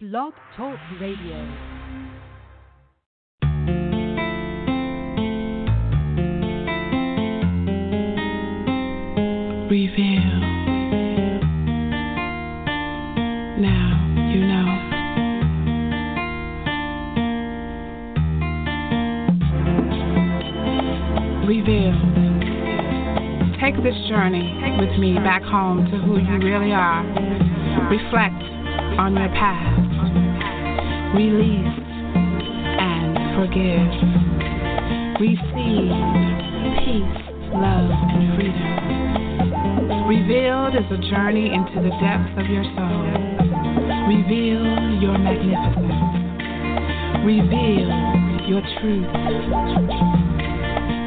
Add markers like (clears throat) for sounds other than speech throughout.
Blog Talk Radio. Reveal. Now you know. Reveal. Take this journey with me back home to who you really are. Reflect on your past. Release and forgive. Receive peace, love, and freedom. Revealed is a journey into the depths of your soul. Reveal your magnificence. Reveal your truth.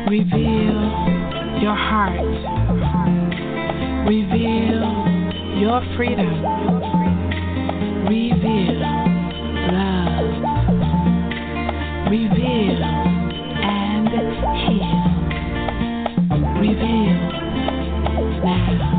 Reveal your heart. Reveal your freedom. Reveal Reveal and heal. Reveal now.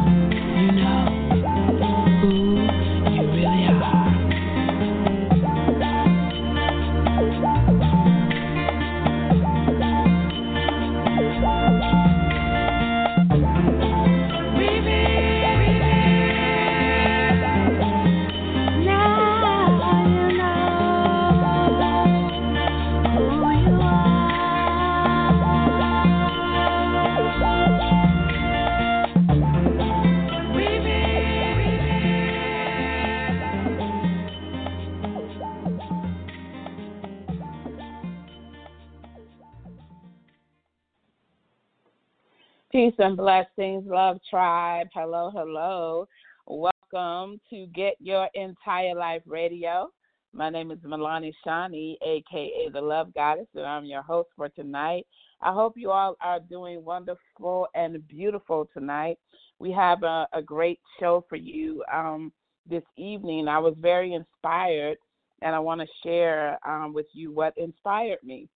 And blessings, Love Tribe. Hello, hello. Welcome to Get Your Entire Life Radio. My name is Malane Shani, aka the Love Goddess, and I'm your host for tonight. I hope you all are doing wonderful and beautiful tonight. We have a, a great show for you um, this evening. I was very inspired, and I want to share um, with you what inspired me.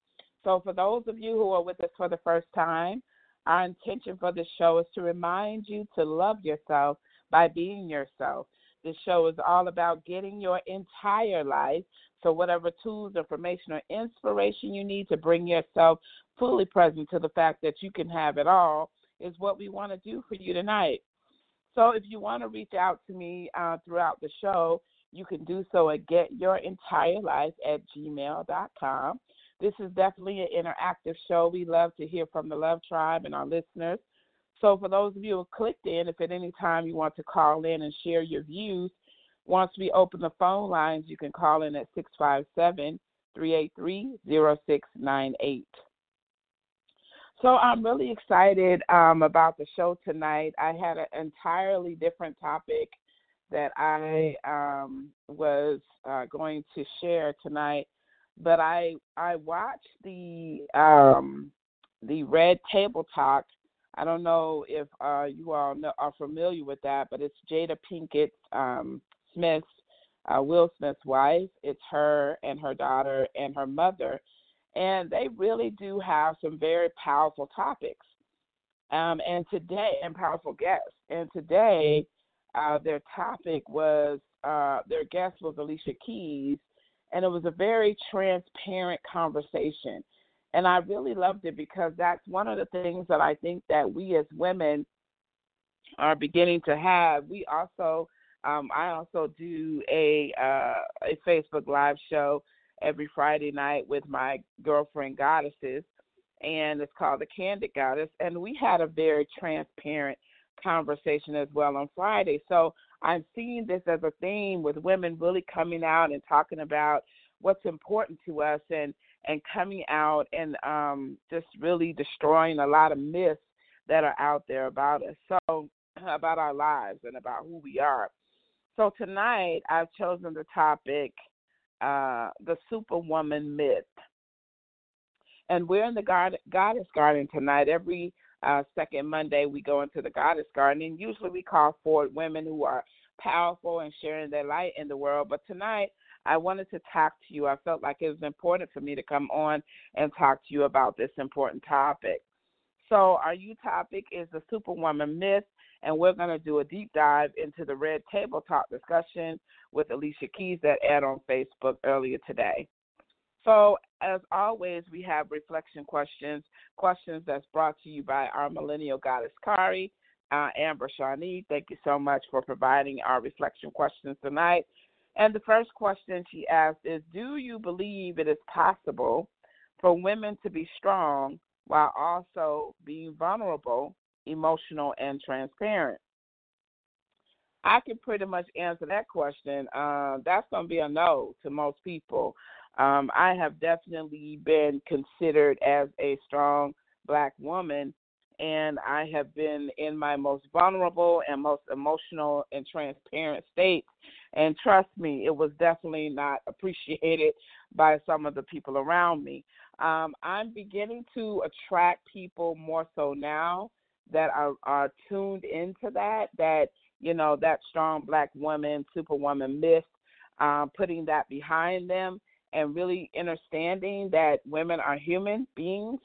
So, for those of you who are with us for the first time, our intention for this show is to remind you to love yourself by being yourself. This show is all about getting your entire life. So, whatever tools, information, or inspiration you need to bring yourself fully present to the fact that you can have it all is what we want to do for you tonight. So, if you want to reach out to me uh, throughout the show, you can do so at getyourentireLife at gmail.com. This is definitely an interactive show. We love to hear from the Love Tribe and our listeners. So, for those of you who clicked in, if at any time you want to call in and share your views, once we open the phone lines, you can call in at 657 383 0698. So, I'm really excited um, about the show tonight. I had an entirely different topic that I um, was uh, going to share tonight but I I watched the um the Red Table Talk. I don't know if uh you all know, are familiar with that, but it's Jada Pinkett um Smith's uh, Will Smith's wife. It's her and her daughter and her mother, and they really do have some very powerful topics. Um, and today, and powerful guests. And today, uh, their topic was uh, their guest was Alicia Keys, and it was a very transparent conversation. And i really loved it because that's one of the things that i think that we as women are beginning to have. We also um, i also do a uh, a facebook live show every friday night with my girlfriend goddesses and it's called the candid goddess. And we had a very transparent conversation as well on friday so I'm seeing this as a theme with women really coming out and talking about what's important to us and and coming out and um, just really destroying a lot of myths that are out there about us. So (clears throat) about our lives and about who we are. So tonight I've chosen the topic uh, the superwoman myth. And we're in the God- Goddess Garden tonight. Every uh, second Monday, we go into the Goddess Garden, and usually we call forward women who are powerful and sharing their light in the world. But tonight, I wanted to talk to you. I felt like it was important for me to come on and talk to you about this important topic. So, our new topic is the Superwoman myth, and we're going to do a deep dive into the Red Table Talk discussion with Alicia Keys that aired on Facebook earlier today. So, as always, we have reflection questions, questions that's brought to you by our millennial goddess Kari, uh, Amber Shawnee. Thank you so much for providing our reflection questions tonight. And the first question she asked is Do you believe it is possible for women to be strong while also being vulnerable, emotional, and transparent? I can pretty much answer that question. Uh, that's going to be a no to most people. Um, I have definitely been considered as a strong black woman, and I have been in my most vulnerable and most emotional and transparent state. And trust me, it was definitely not (laughs) appreciated by some of the people around me. Um, I'm beginning to attract people more so now that are, are tuned into that, that, you know, that strong black woman, superwoman myth, um, putting that behind them and really understanding that women are human beings,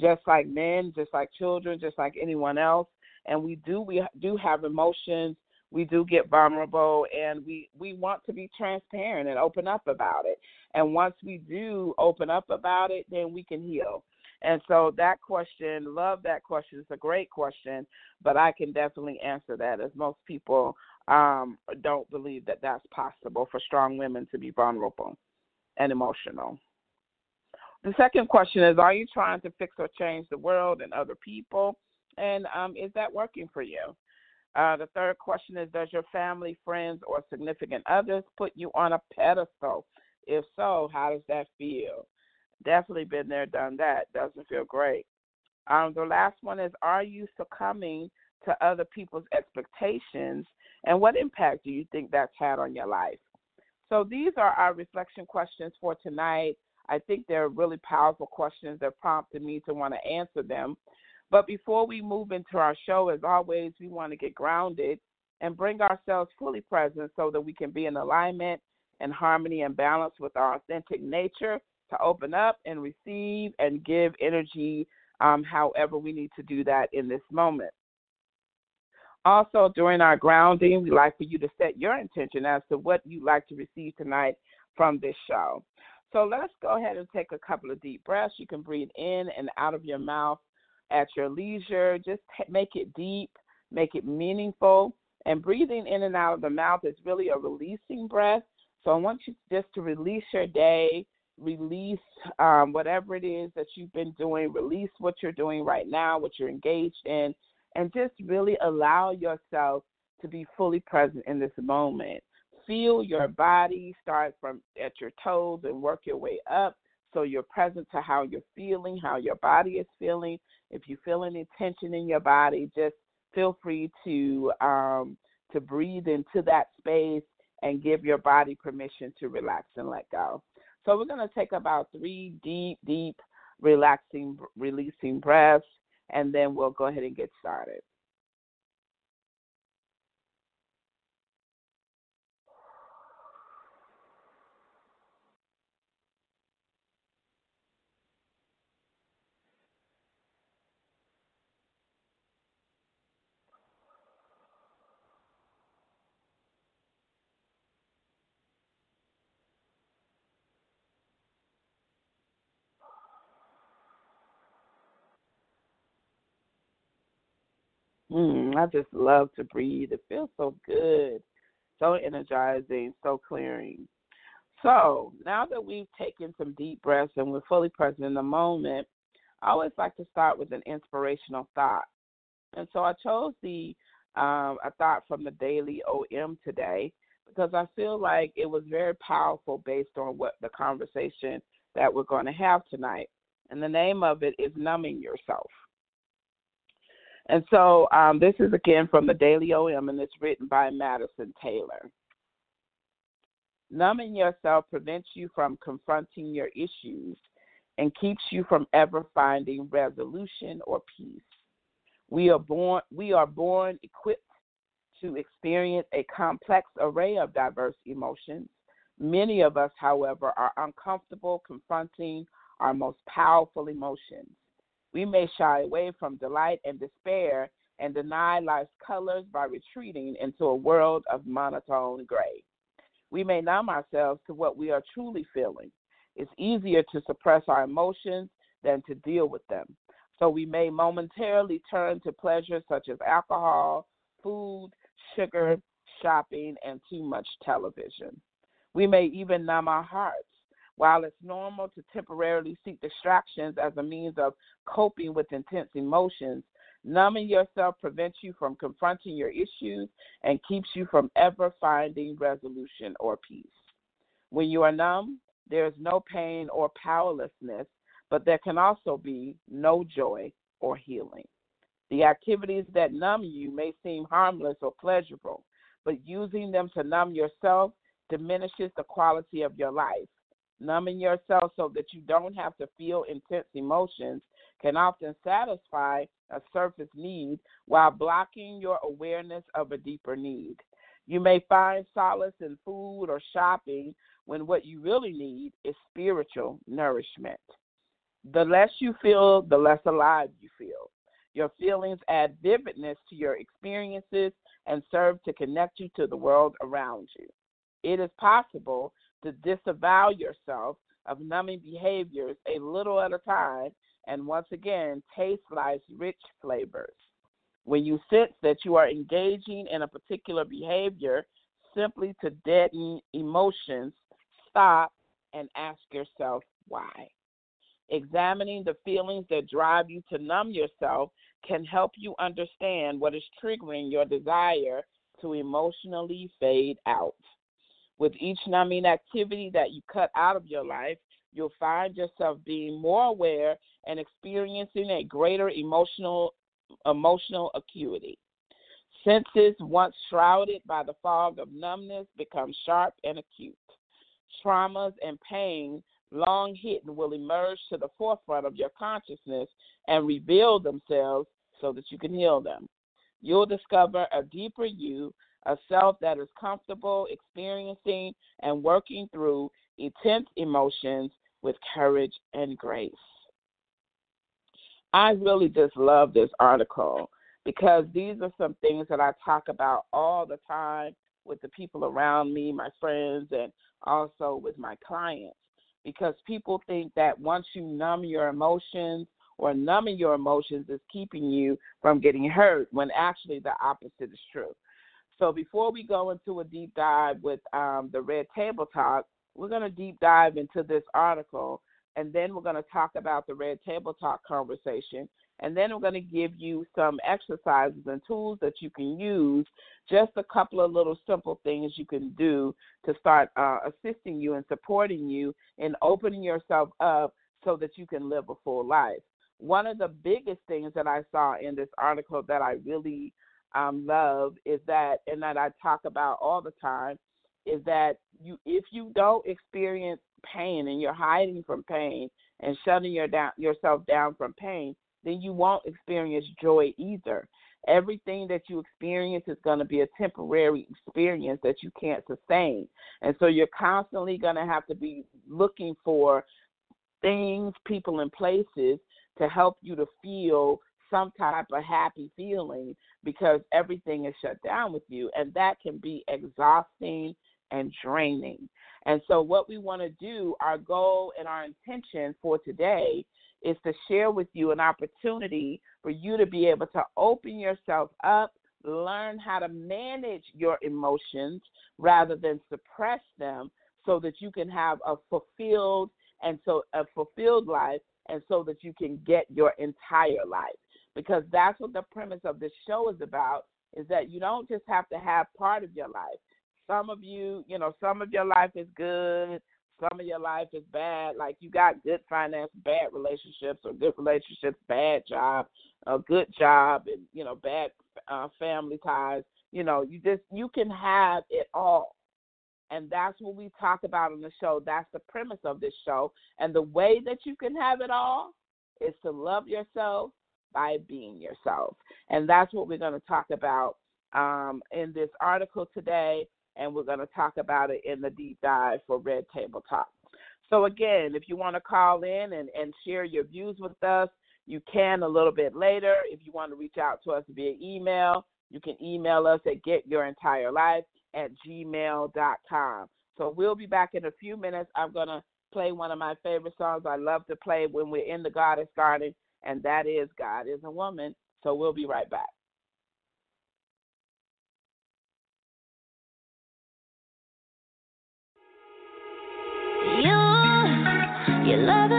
just like men, just like children, just like anyone else. And we do we do have emotions. We do get vulnerable, and we we want to be transparent and open up about it. And once we do open up about it, then we can heal. And so that question, love that question. It's a great question, but I can definitely answer that as most people um, don't believe that that's possible for strong women to be vulnerable and emotional. The second question is Are you trying to fix or change the world and other people? And um, is that working for you? Uh, the third question is Does your family, friends, or significant others put you on a pedestal? If so, how does that feel? Definitely been there, done that. Doesn't feel great. Um, the last one is Are you succumbing to other people's expectations? And what impact do you think that's had on your life? So these are our reflection questions for tonight. I think they're really powerful questions that prompted me to want to answer them. But before we move into our show, as always, we want to get grounded and bring ourselves fully present so that we can be in alignment and harmony and balance with our authentic nature to open up and receive and give energy um, however we need to do that in this moment. Also, during our grounding, we'd like for you to set your intention as to what you'd like to receive tonight from this show. So let's go ahead and take a couple of deep breaths. You can breathe in and out of your mouth at your leisure. Just make it deep, make it meaningful. And breathing in and out of the mouth is really a releasing breath. So I want you just to release your day, release um, whatever it is that you've been doing, release what you're doing right now, what you're engaged in, and just really allow yourself to be fully present in this moment. Feel your body start from at your toes and work your way up so you're present to how you're feeling, how your body is feeling. If you feel any tension in your body, just feel free to um, to breathe into that space and give your body permission to relax and let go. So we're going to take about three deep, deep, relaxing, releasing breaths and then we'll go ahead and get started. Mm, I just love to breathe. It feels so good, so energizing, so clearing. So now that we've taken some deep breaths and we're fully present in the moment, I always like to start with an inspirational thought. And so I chose the um, a thought from the Daily OM today because I feel like it was very powerful based on what the conversation that we're going to have tonight. And the name of it is Numbing Yourself. And so um, this is again from the Daily OM, and it's written by Madisyn Taylor. Numbing yourself prevents you from confronting your issues and keeps you from ever finding resolution or peace. We are born we are born equipped to experience a complex array of diverse emotions. Many of us, however, are uncomfortable confronting our most powerful emotions. We may shy away from delight and despair and deny life's colors by retreating into a world of monotone gray. We may numb ourselves to what we are truly feeling. It's easier to suppress our emotions than to deal with them. So we may momentarily turn to pleasures such as alcohol, food, sugar, shopping, and too much television. We may even numb our hearts. While it's normal to temporarily seek distractions as a means of coping with intense emotions, numbing yourself prevents you from confronting your issues and keeps you from ever finding resolution or peace. When you are numb, there is no pain or powerlessness, but there can also be no joy or healing. The activities that numb you may seem harmless or pleasurable, but using them to numb yourself diminishes the quality of your life. Numbing yourself so that you don't have to feel intense emotions can often satisfy a surface need while blocking your awareness of a deeper need. You may find solace in food or shopping when what you really need is spiritual nourishment. The less you feel, the less alive you feel. Your feelings add vividness to your experiences and serve to connect you to the world around you. It is possible to disavow yourself of numbing behaviors a little at a time and once again taste life's rich flavors. When you sense that you are engaging in a particular behavior simply to deaden emotions, stop and ask yourself why. Examining the feelings that drive you to numb yourself can help you understand what is triggering your desire to emotionally fade out. With each numbing activity that you cut out of your life, you'll find yourself being more aware and experiencing a greater emotional emotional acuity. Senses once shrouded by the fog of numbness become sharp and acute. Traumas and pain long hidden will emerge to the forefront of your consciousness and reveal themselves so that you can heal them. You'll discover a deeper you, a self that is comfortable experiencing and working through intense emotions with courage and grace. I really just love this article because these are some things that I talk about all the time with the people around me, my friends, and also with my clients. Because people think that once you numb your emotions or numbing your emotions is keeping you from getting hurt, when actually the opposite is true. So before we go into a deep dive with um, the Red Table Talk, we're going to deep dive into this article, and then we're going to talk about the Red Table Talk conversation, and then we're going to give you some exercises and tools that you can use, just a couple of little simple things you can do to start uh, assisting you and supporting you in opening yourself up so that you can live a full life. One of the biggest things that I saw in this article that I really um, love is that, and that I talk about all the time, is that you if you don't experience pain and you're hiding from pain and shutting your down yourself down from pain, then you won't experience joy either. Everything that you experience is going to be a temporary experience that you can't sustain. And so you're constantly going to have to be looking for things, people, and places to help you to feel some type of happy feeling because everything is shut down with you. And that can be exhausting and draining. And so, what we want to do, our goal and our intention for today is to share with you an opportunity for you to be able to open yourself up, learn how to manage your emotions rather than suppress them so that you can have a fulfilled and so a fulfilled life and so that you can get your entire life because that's what the premise of this show is about is that you don't just have to have part of your life some of you, you know, some of your life is good, some of your life is bad. Like you got good finance, bad relationships, or good relationships, bad job, a good job, and you know, bad uh, family ties. You know, you just you can have it all. And that's what we talk about on the show. That's the premise of this show. And the way that you can have it all is to love yourself by being yourself. And that's what we're going to talk about um, in this article today. And we're going to talk about it in the deep dive for Red Table Talk. So, again, if you want to call in and, and share your views with us, you can a little bit later. If you want to reach out to us via email, you can email us at getyourentireLife at gmail.com. So we'll be back in a few minutes. I'm going to play one of my favorite songs I love to play when we're in the Goddess Garden, and that is God is a Woman. So we'll be right back. You, you love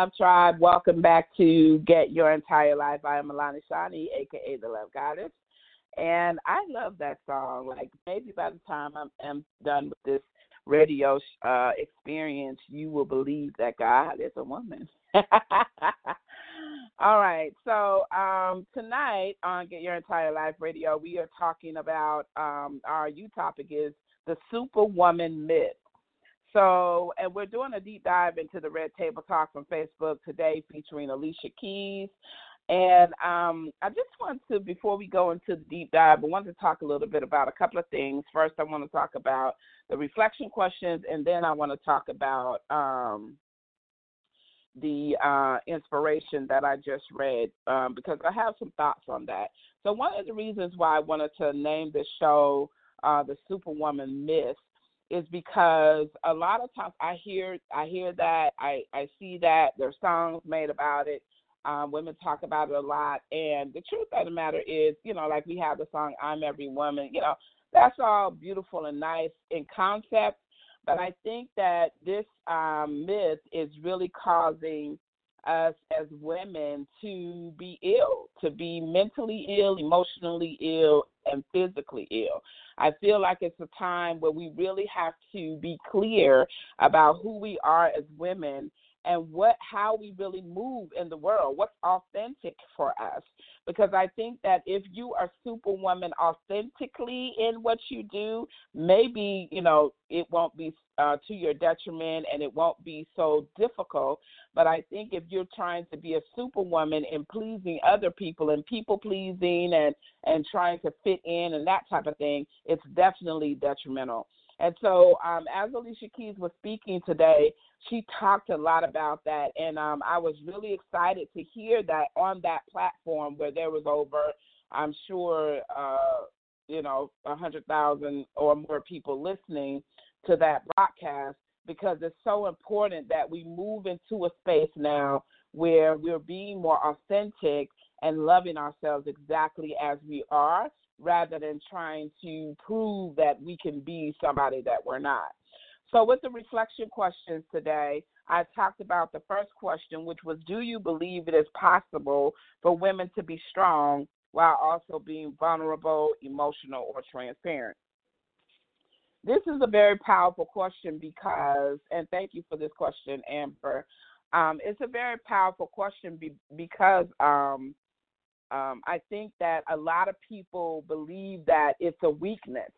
Love Tribe, welcome back to Get Your Entire Life. I am Malane Shani, aka the Love Goddess. And I love that song. Like maybe by the time I'm, I'm done with this radio uh, experience, you will believe that God is a woman. (laughs) All right. So um, tonight on Get Your Entire Life Radio, we are talking about um, our U topic is the Superwoman myth. So, and we're doing a deep dive into the Red Table Talk from Facebook today, featuring Alicia Keys. And um, I just want to, before we go into the deep dive, I want to talk a little bit about a couple of things. First, I want to talk about the reflection questions, and then I want to talk about um, the uh, inspiration that I just read um, because I have some thoughts on that. So, one of the reasons why I wanted to name the show uh, the Superwoman Myth is because a lot of times I hear I hear that I I see that there's songs made about it. Um, women talk about it a lot, and the truth of the matter is, you know, like we have the song "I'm Every Woman," you know, that's all beautiful and nice in concept, but I think that this um, myth is really causing us as women to be ill, to be mentally ill, emotionally ill, and physically ill. I feel like it's a time where we really have to be clear about who we are as women and what how we really move in the world what's authentic for us. Because i think that if you are superwoman authentically in what you do maybe you know it won't be uh, to your detriment and it won't be so difficult. But i think if you're trying to be a superwoman and pleasing other people and people pleasing and and trying to fit in and that type of thing it's definitely detrimental and so, um, as Alicia Keys was speaking today, she talked a lot about that, and um, I was really excited to hear that on that platform where there was over, I'm sure, uh, you know, a hundred thousand or more people listening to that broadcast because it's so important that we move into a space now where we're being more authentic and loving ourselves exactly as we are rather than trying to prove that we can be somebody that we're not. So, with the reflection questions today, I talked about the first question, which was Do you believe it is possible for women to be strong while also being vulnerable, emotional, or transparent? This is a very powerful question because, and thank you for this question, Amber. Um, it's a very powerful question be, because um, um, I think that a lot of people believe that it's a weakness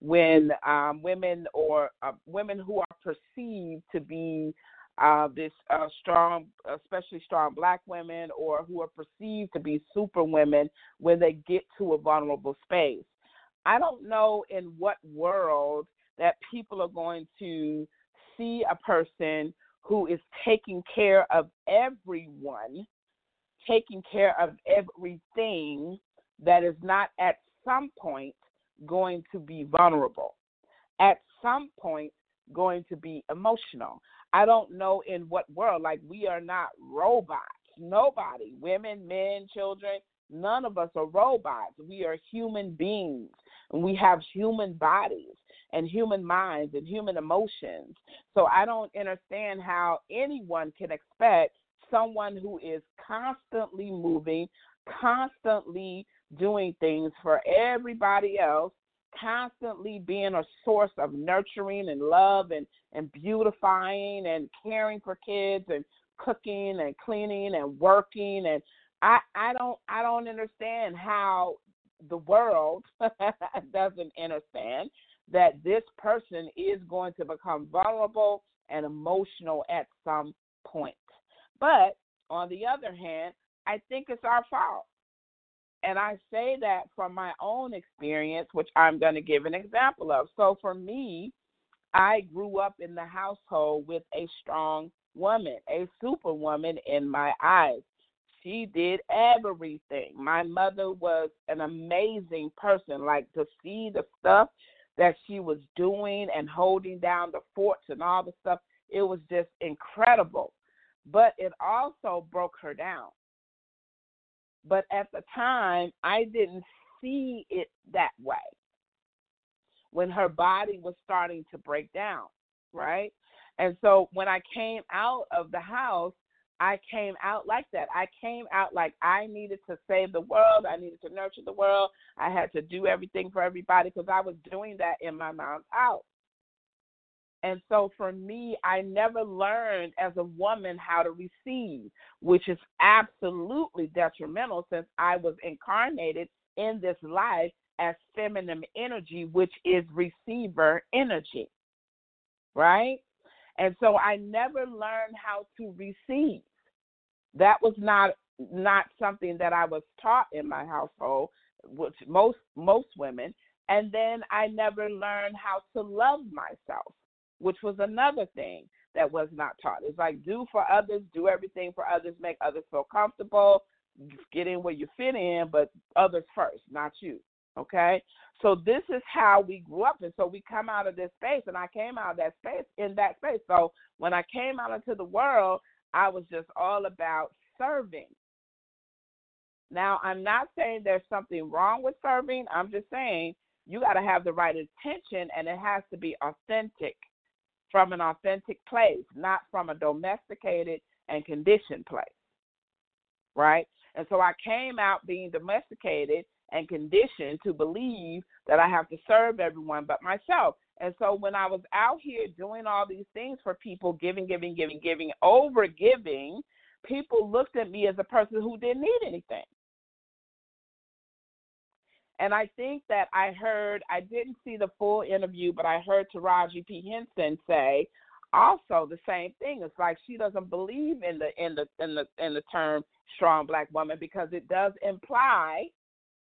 when um, women or uh, women who are perceived to be uh, this uh, strong, especially strong black women, or who are perceived to be super women when they get to a vulnerable space. I don't know in what world that people are going to see a person who is taking care of everyone taking care of everything that is not at some point going to be vulnerable, at some point going to be emotional. I don't know in what world, like we are not robots. Nobody, women, men, children, none of us are robots. We are human beings and we have human bodies and human minds and human emotions. So I don't understand how anyone can expect someone who is constantly moving, constantly doing things for everybody else, constantly being a source of nurturing and love and, and beautifying and caring for kids and cooking and cleaning and working and I, I don't I don't understand how the world (laughs) doesn't understand that this person is going to become vulnerable and emotional at some point. But on the other hand, I think it's our fault. And I say that from my own experience, which I'm going to give an example of. So for me, I grew up in the household with a strong woman, a superwoman in my eyes. She did everything. My mother was an amazing person. Like to see the stuff that she was doing and holding down the forts and all the stuff, it was just incredible but it also broke her down. But at the time, I didn't see it that way when her body was starting to break down, right? And so when I came out of the house, I came out like that. I came out like I needed to save the world. I needed to nurture the world. I had to do everything for everybody because I was doing that in my mom's house. And so for me, I never learned as a woman how to receive, which is absolutely detrimental since I was incarnated in this life as feminine energy, which is receiver energy. Right? And so I never learned how to receive. That was not not something that I was taught in my household, which most most women. And then I never learned how to love myself which was another thing that was not taught. It's like do for others, do everything for others, make others feel comfortable, get in where you fit in, but others first, not you. Okay? So this is how we grew up. And so we come out of this space, and I came out of that space in that space. So when I came out into the world, I was just all about serving. Now, I'm not saying there's something wrong with serving. I'm just saying you got to have the right intention, and it has to be authentic from an authentic place, not from a domesticated and conditioned place. Right? And so I came out being domesticated and conditioned to believe that I have to serve everyone but myself. And so when I was out here doing all these things for people, giving, giving, giving, giving, over giving, people looked at me as a person who didn't need anything. And I think that I heard, I didn't see the full interview, but I heard Taraji P. Henson say also the same thing. It's like she doesn't believe in the in the in the in the term strong black woman because it does imply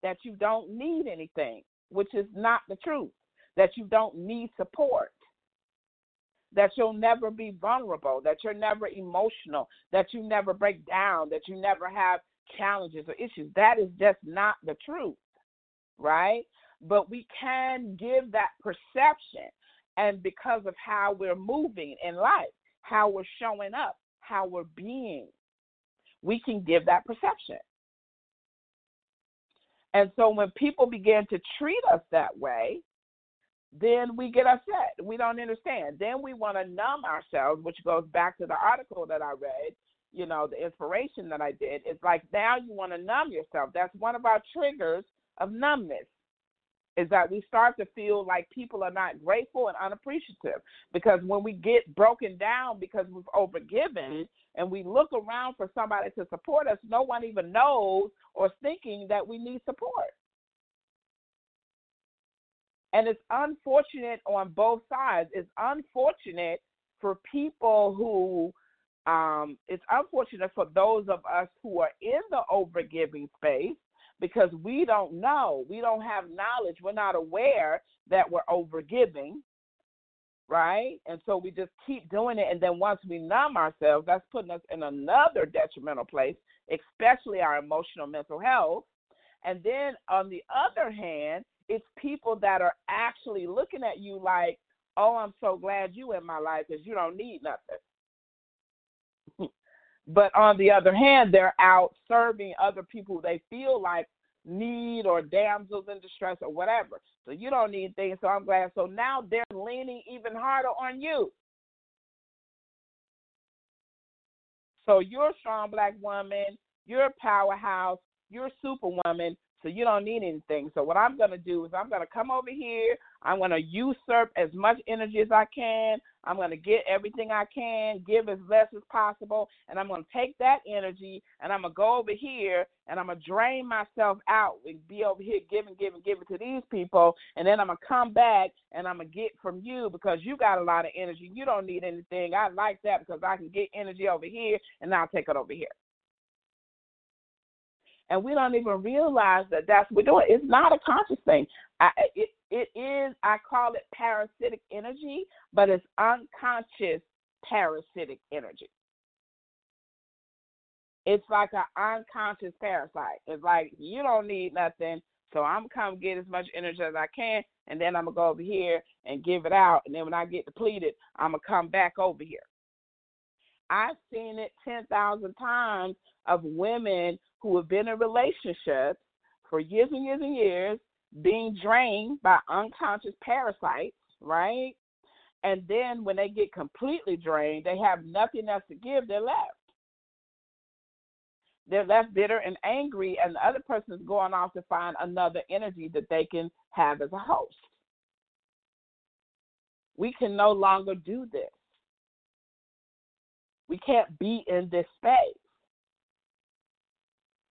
that you don't need anything, which is not the truth. That you don't need support. That you'll never be vulnerable, that you're never emotional, that you never break down, that you never have challenges or issues. That is just not the truth right? But we can give that perception. And because of how we're moving in life, how we're showing up, how we're being, we can give that perception. And so when people begin to treat us that way, then we get upset. We don't understand. Then we want to numb ourselves, which goes back to the article that I read, you know, the inspiration that I did. It's like now you want to numb yourself. That's one of our triggers of numbness is that we start to feel like people are not grateful and unappreciative because when we get broken down because we've overgiven and we look around for somebody to support us, no one even knows or thinking that we need support. And it's unfortunate on both sides. It's unfortunate for people who um, it's unfortunate for those of us who are in the overgiving space because we don't know. We don't have knowledge. We're not aware that we're overgiving, right? And so we just keep doing it. And then once we numb ourselves, that's putting us in another detrimental place, especially our emotional mental health. And then on the other hand, it's people that are actually looking at you like, oh, I'm so glad you in my life because you don't need nothing. But on the other hand, they're out serving other people they feel like need or damsels in distress or whatever. So you don't need things. So I'm glad. So now they're leaning even harder on you. So you're a strong black woman. You're a powerhouse. You're a superwoman. So you don't need anything. So what I'm going to do is I'm going to come over here. I'm going to usurp as much energy as I can. I'm going to get everything I can, give as less as possible, and I'm going to take that energy and I'm going to go over here and I'm going to drain myself out and be over here giving, giving, giving to these people, and then I'm going to come back and I'm going to get from you because you got a lot of energy. You don't need anything. I like that because I can get energy over here and I'll take it over here and we don't even realize that that's what we're doing. It's not a conscious thing. I, it it is. I call it parasitic energy, but it's unconscious parasitic energy. It's like an unconscious parasite. It's like you don't need nothing, so I'm come get as much energy as I can, and then I'm gonna go over here and give it out, and then when I get depleted, I'm gonna come back over here. I've seen it 10,000 times of women who have been in relationships for years and years and years being drained by unconscious parasites, right? And then when they get completely drained, they have nothing else to give, they're left. They're left bitter and angry, and the other person is going off to find another energy that they can have as a host. We can no longer do this. We can't be in this space.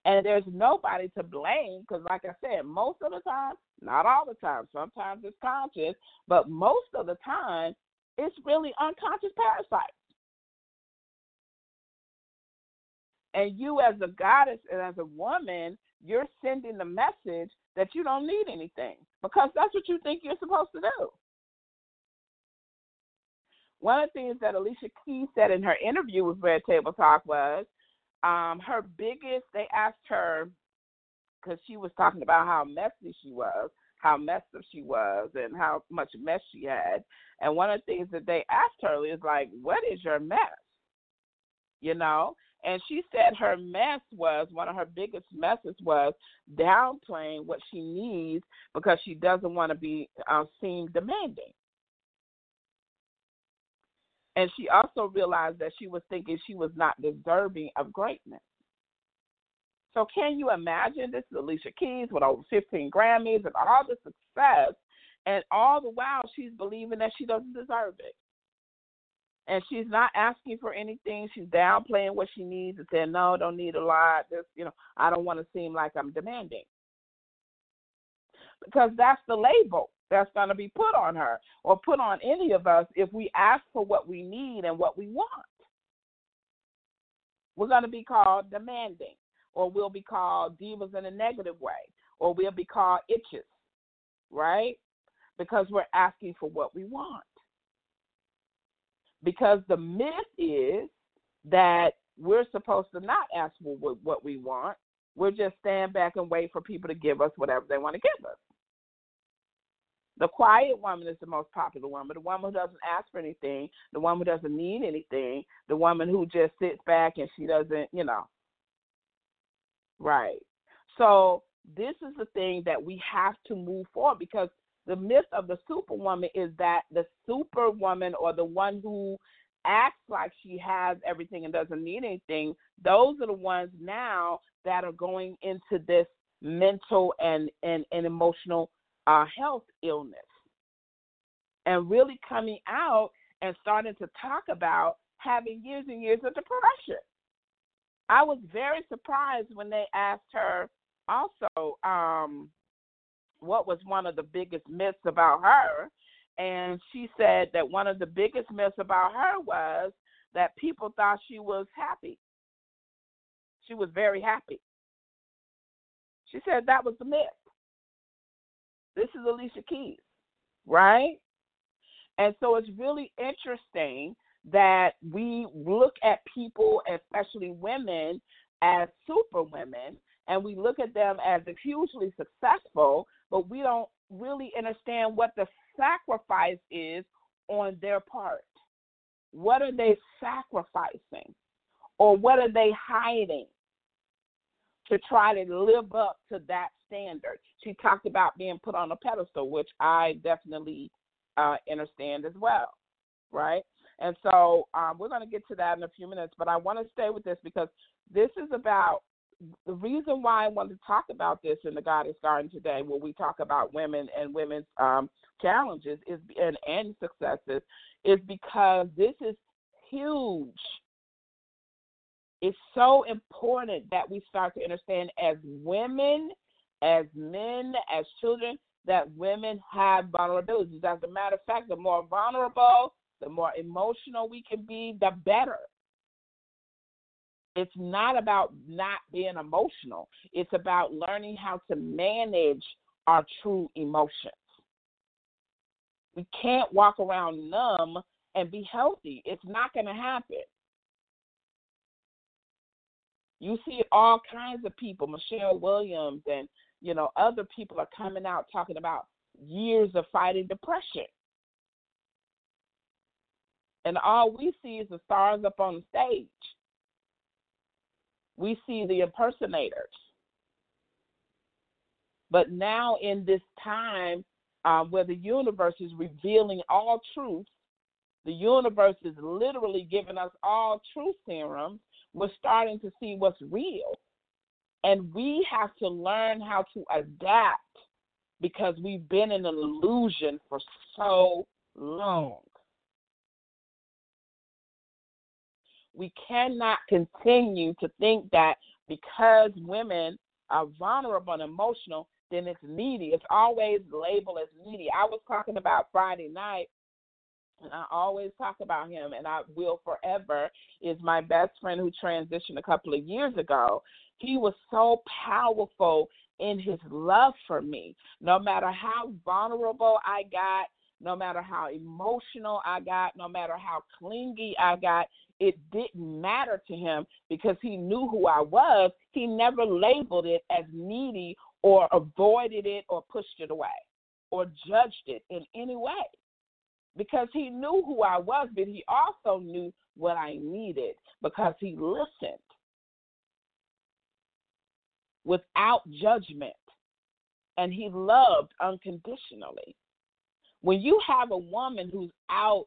And there's nobody to blame because, like I said, most of the time, not all the time, sometimes it's conscious, but most of the time, it's really unconscious parasites. And you, as a goddess and as a woman, you're sending the message that you don't need anything because that's what you think you're supposed to do. One of the things that Alicia Keys said in her interview with Red Table Talk was um, her biggest, they asked her, because she was talking about how messy she was, how messed up she was, and how much mess she had. And one of the things that they asked her is like, "What is your mess?" You know, and she said her mess was one of her biggest messes was downplaying what she needs because she doesn't want to be uh, seen demanding. And she also realized that she was thinking she was not deserving of greatness. So can you imagine this is Alicia Keys with over 15 Grammys and all the success, and all the while she's believing that she doesn't deserve it. And she's not asking for anything. She's downplaying what she needs and saying, "No, don't need a lot. This, you know, I don't want to seem like I'm demanding." Because that's the label that's going to be put on her or put on any of us if we ask for what we need and what we want. We're going to be called demanding, or we'll be called divas in a negative way, or we'll be called itches, right? Because we're asking for what we want. Because the myth is that we're supposed to not ask for what we want. We're just stand back and wait for people to give us whatever they want to give us. The quiet woman is the most popular woman. The woman who doesn't ask for anything, the woman who doesn't need anything, the woman who just sits back and she doesn't, you know. Right. So this is the thing that we have to move forward because the myth of the superwoman is that the superwoman or the one who acts like she has everything and doesn't need anything, those are the ones now that are going into this mental and, and, and emotional uh, health illness and really coming out and starting to talk about having years and years of depression. I was very surprised when they asked her also um, what was one of the biggest myths about her. And she said that one of the biggest myths about her was that people thought she was happy. She was very happy. She said that was the myth. This is Alicia Keys, right? And so it's really interesting that we look at people, especially women, as super women, and we look at them as hugely successful, but we don't really understand what the sacrifice is on their part. What are they sacrificing? Or what are they hiding to try to live up to that standard? She talked about being put on a pedestal, which I definitely uh, understand as well, right? And so um, we're going to get to that in a few minutes, but I want to stay with this because this is about the reason why I want to talk about this in the Goddess Garden today, where we talk about women and women's um, challenges is and, and successes, is because this is huge. It's so important that we start to understand as women, as men, as children, that women have vulnerabilities. As a matter of fact, the more vulnerable, the more emotional we can be, the better. It's not about not being emotional. It's about learning how to manage our true emotions. We can't walk around numb and be healthy. It's not going to happen. You see all kinds of people, Michelle Williams and you know other people are coming out talking about years of fighting depression. And all we see is the stars up on the stage we see the impersonators. But now, in this time uh, where the universe is revealing all truth, the universe is literally giving us all truth serums. We're starting to see what's real. And we have to learn how to adapt because we've been in an illusion for so long. we cannot continue to think that because women are vulnerable and emotional, then it's needy. It's always labeled as needy. I was talking about Friday night, and I always talk about him, and I will forever, is my best friend who transitioned a couple of years ago. He was so powerful in his love for me. No matter how vulnerable I got, no matter how emotional I got, no matter how clingy I got, it didn't matter to him because he knew who I was. He never labeled it as needy or avoided it or pushed it away or judged it in any way because he knew who I was, but he also knew what I needed because he listened without judgment and he loved unconditionally. When you have a woman who's out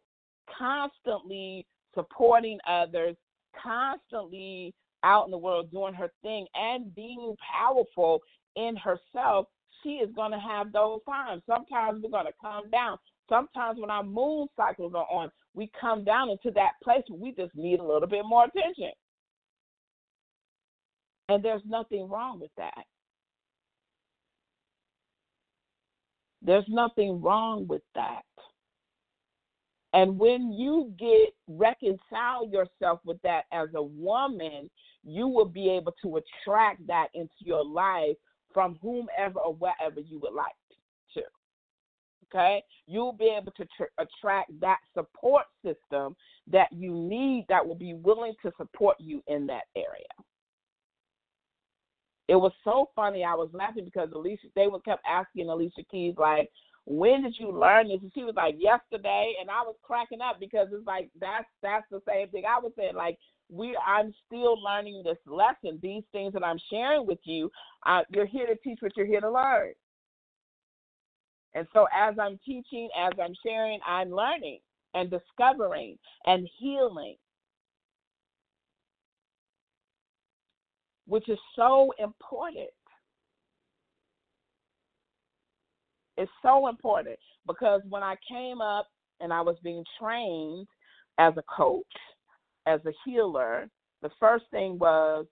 constantly supporting others, constantly out in the world doing her thing and being powerful in herself, she is going to have those times. Sometimes we're going to come down. Sometimes when our moon cycles are on, we come down into that place where we just need a little bit more attention. And there's nothing wrong with that. There's nothing wrong with that. And when you get reconcile yourself with that as a woman, you will be able to attract that into your life from whomever or wherever you would like. Okay? You'll be able to tr- attract that support system that you need that will be willing to support you in that area. It was so funny. I was laughing because Alicia, they would kept asking Alicia Keys, like, when did you learn this? And she was like, yesterday. And I was cracking up because it's like, that's, that's the same thing I was saying. Like, we, I'm still learning this lesson. These things that I'm sharing with you, uh, you're here to teach what you're here to learn. And so as I'm teaching, as I'm sharing, I'm learning and discovering and healing which is so important. It's so important because when I came up and I was being trained as a coach, as a healer, the first thing was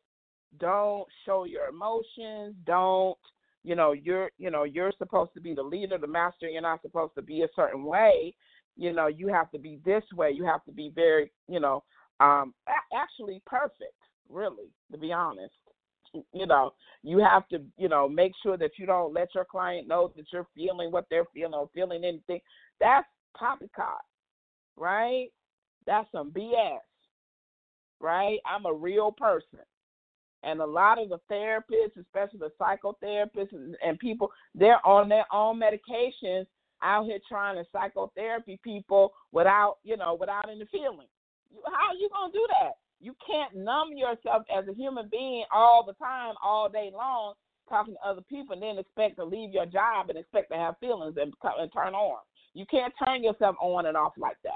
don't show your emotions, don't you know you're you know you're supposed to be the leader the master you're not supposed to be a certain way you know you have to be this way you have to be very you know um actually perfect really to be honest you know, you have to, you know, make sure that you don't let your client know that you're feeling what they're feeling or feeling anything. That's poppycock, right? That's some BS, right? I'm a real person. And a lot of the therapists, especially the psychotherapists and, and people, they're on their own medications out here trying to psychotherapy people without, you know, without any feeling. How are you gonna do that? You can't numb yourself as a human being all the time, all day long, talking to other people, and then expect to leave your job and expect to have feelings and, and turn on. You can't turn yourself on and off like that.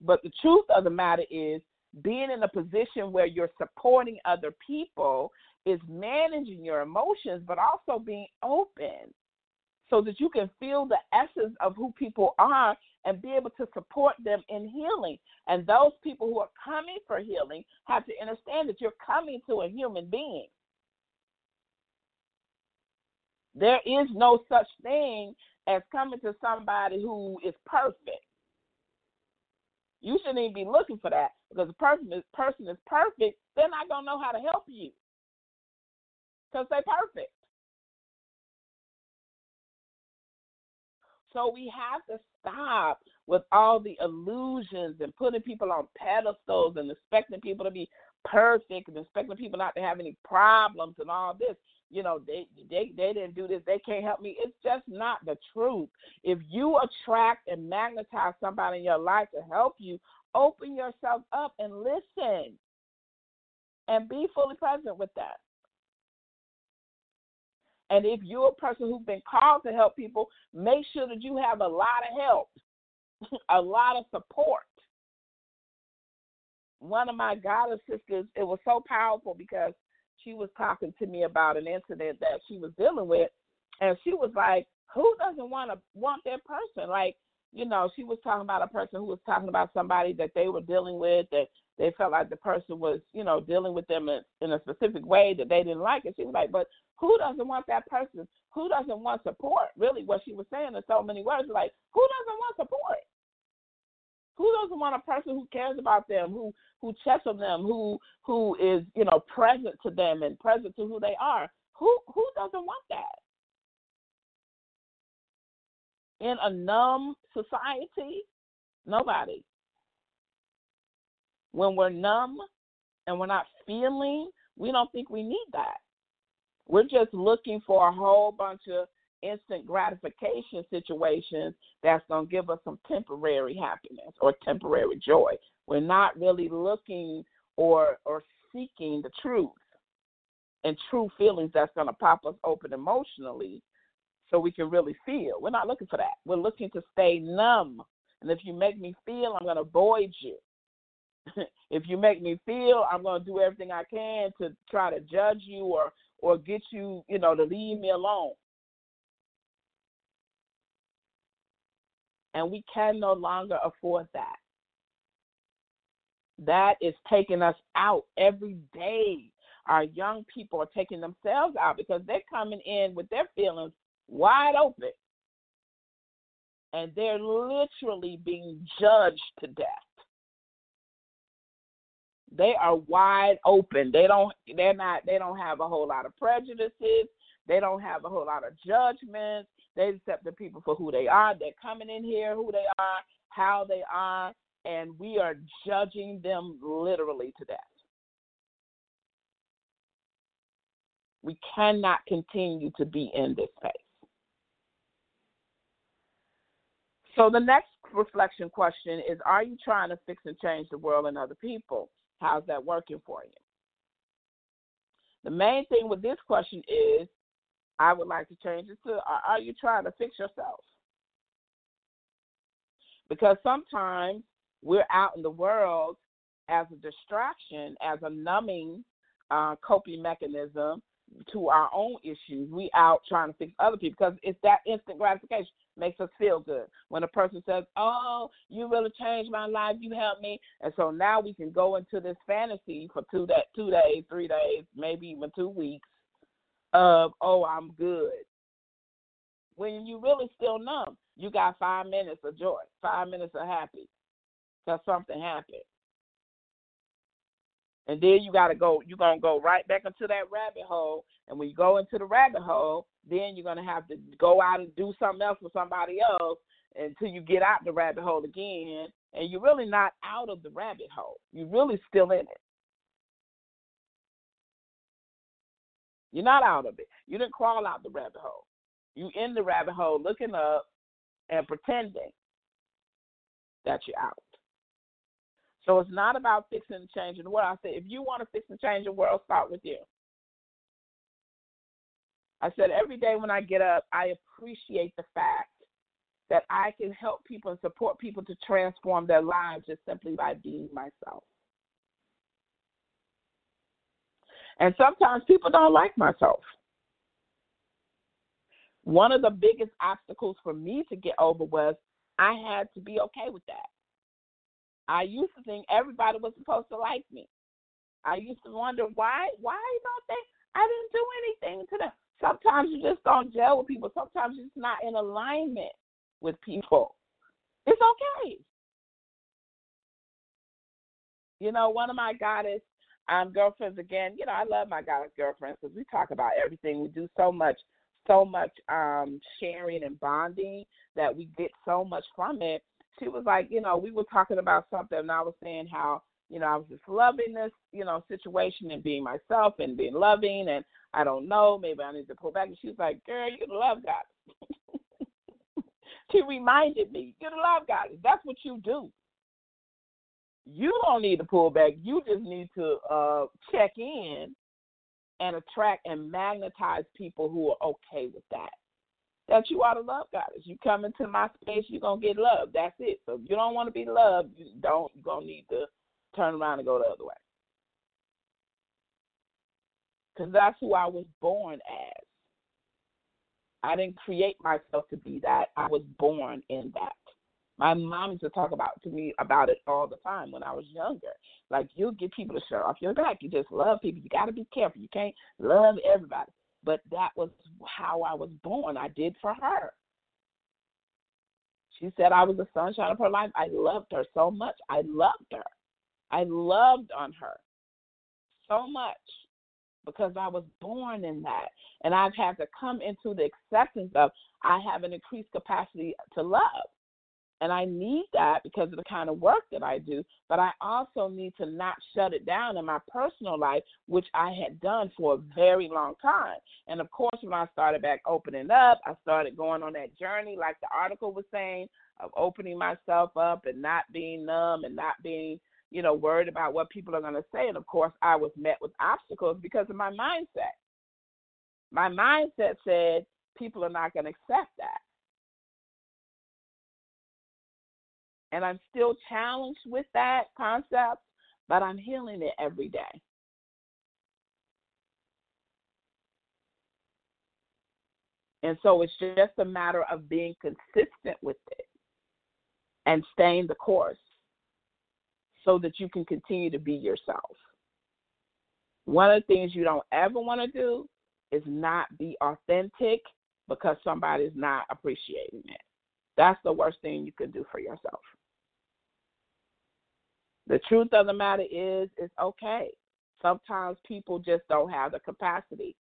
But the truth of the matter is, being in a position where you're supporting other people is managing your emotions, but also being open so that you can feel the essence of who people are and be able to support them in healing. And those people who are coming for healing have to understand that you're coming to a human being. There is no such thing as coming to somebody who is perfect. You shouldn't even be looking for that because the person is person is perfect, they're not gonna know how to help you because they're perfect. So we have to stop with all the illusions and putting people on pedestals and expecting people to be perfect and expecting people not to have any problems and all this. You know, they they they didn't do this, they can't help me. It's just not the truth. If you attract and magnetize somebody in your life to help you, open yourself up and listen. And be fully present with that. And if you're a person who's been called to help people, make sure that you have a lot of help, (laughs) a lot of support. One of my goddess sisters, it was so powerful because she was talking to me about an incident that she was dealing with, and she was like, "Who doesn't want to want that person?" Like, you know, she was talking about a person who was talking about somebody that they were dealing with that they felt like the person was, you know, dealing with them in, in a specific way that they didn't like. And she was like, but who doesn't want that person? Who doesn't want support? Really, what she was saying in so many words, like, who doesn't want support? Who doesn't want a person who cares about them, who who checks on them, who who is you know present to them and present to who they are? Who who doesn't want that? In a numb society, Nobody. When we're numb and we're not feeling, we don't think we need that. We're just looking for a whole bunch of instant gratification situations that's going to give us some temporary happiness or temporary joy. We're not really looking or or seeking the truth and true feelings that's going to pop us open emotionally so we can really feel. We're not looking for that. We're looking to stay numb. And if you make me feel, I'm going to avoid you. (laughs) if you make me feel, I'm going to do everything I can to try to judge you or or get you, you know, to leave me alone. And we can no longer afford that. That is taking us out every day. Our young people are taking themselves out because they're coming in with their feelings wide open. And they're literally being judged to death. They are wide open. They don't they're not they don't have a whole lot of prejudices. They don't have a whole lot of judgments. They accept the people for who they are. They're coming in here who they are, how they are, and we are judging them literally to death. We cannot continue to be in this space. So the next reflection question is Are you trying to fix and change the world and other people? How's that working for you? The main thing with this question is I would like to change it to Are you trying to fix yourself? Because sometimes we're out in the world as a distraction, as a numbing uh, coping mechanism to our own issues. We out trying to fix other people because it's that instant gratification makes us feel good. When a person says, "Oh, you really changed my life. You helped me," and so now we can go into this fantasy for two that two days, three days, maybe even two weeks of, "Oh, I'm good." When you really still numb, you got five minutes of joy, five minutes of happy, because something happened. And then you gotta go you're gonna go right back into that rabbit hole. And when you go into the rabbit hole, then you're gonna have to go out and do something else with somebody else until you get out the rabbit hole again. And you're really not out of the rabbit hole. You're really still in it. You're not out of it. You didn't crawl out the rabbit hole. You in the rabbit hole looking up and pretending that you're out. So it's not about fixing and changing the world. I said, if you want to fix and change the world, start with you. I said, every day when I get up, I appreciate the fact that I can help people and support people to transform their lives just simply by being myself. And sometimes people don't like myself. One of the biggest obstacles for me to get over was I had to be okay with that. I used to think everybody was supposed to like me. I used to wonder why why don't they I didn't do anything to them. Sometimes you just don't gel with people. Sometimes it's not in alignment with people. It's okay. You know, one of my goddess um, girlfriends again. You know, I love my goddess girlfriends because we talk about everything. We do so much, so much um, sharing and bonding that we get so much from it she was like, you know, we were talking about something, and I was saying how, you know, I was just loving this, you know, situation and being myself and being loving, and I don't know, maybe I need to pull back. And she was like, girl, you're love God. (laughs) she reminded me, the love God. That's what you do. You don't need to pull back. You just need to uh, check in and attract and magnetize people who are okay with that that you are the love goddess. You come into my space, you're gonna get love. That's it. So if you don't want to be loved, you don't you're gonna need to turn around and go the other way. Because that's who I was born as. I didn't create myself to be that. I was born in that. My mom used to talk about to me about it all the time when I was younger. Like you get people to shut off your back. You just love people. You got to be careful. You can't love everybody but that was how I was born. I did for her. She said I was the sunshine of her life. I loved her so much. I loved her. I loved on her so much because I was born in that. And I've had to come into the acceptance of I have an increased capacity to love. And I need that because of the kind of work that I do. But I also need to not shut it down in my personal life, which I had done for a very long time. And of course, when I started back opening up, I started going on that journey, like the article was saying, of opening myself up and not being numb and not being, you know, worried about what people are going to say. And of course, I was met with obstacles because of my mindset. My mindset said people are not going to accept that. And I'm still challenged with that concept, but I'm healing it every day. And so it's just a matter of being consistent with it and staying the course so that you can continue to be yourself. One of the things you don't ever want to do is not be authentic because somebody's not appreciating it. That's the worst thing you can do for yourself. The truth of the matter is, it's okay. Sometimes people just don't have the capacity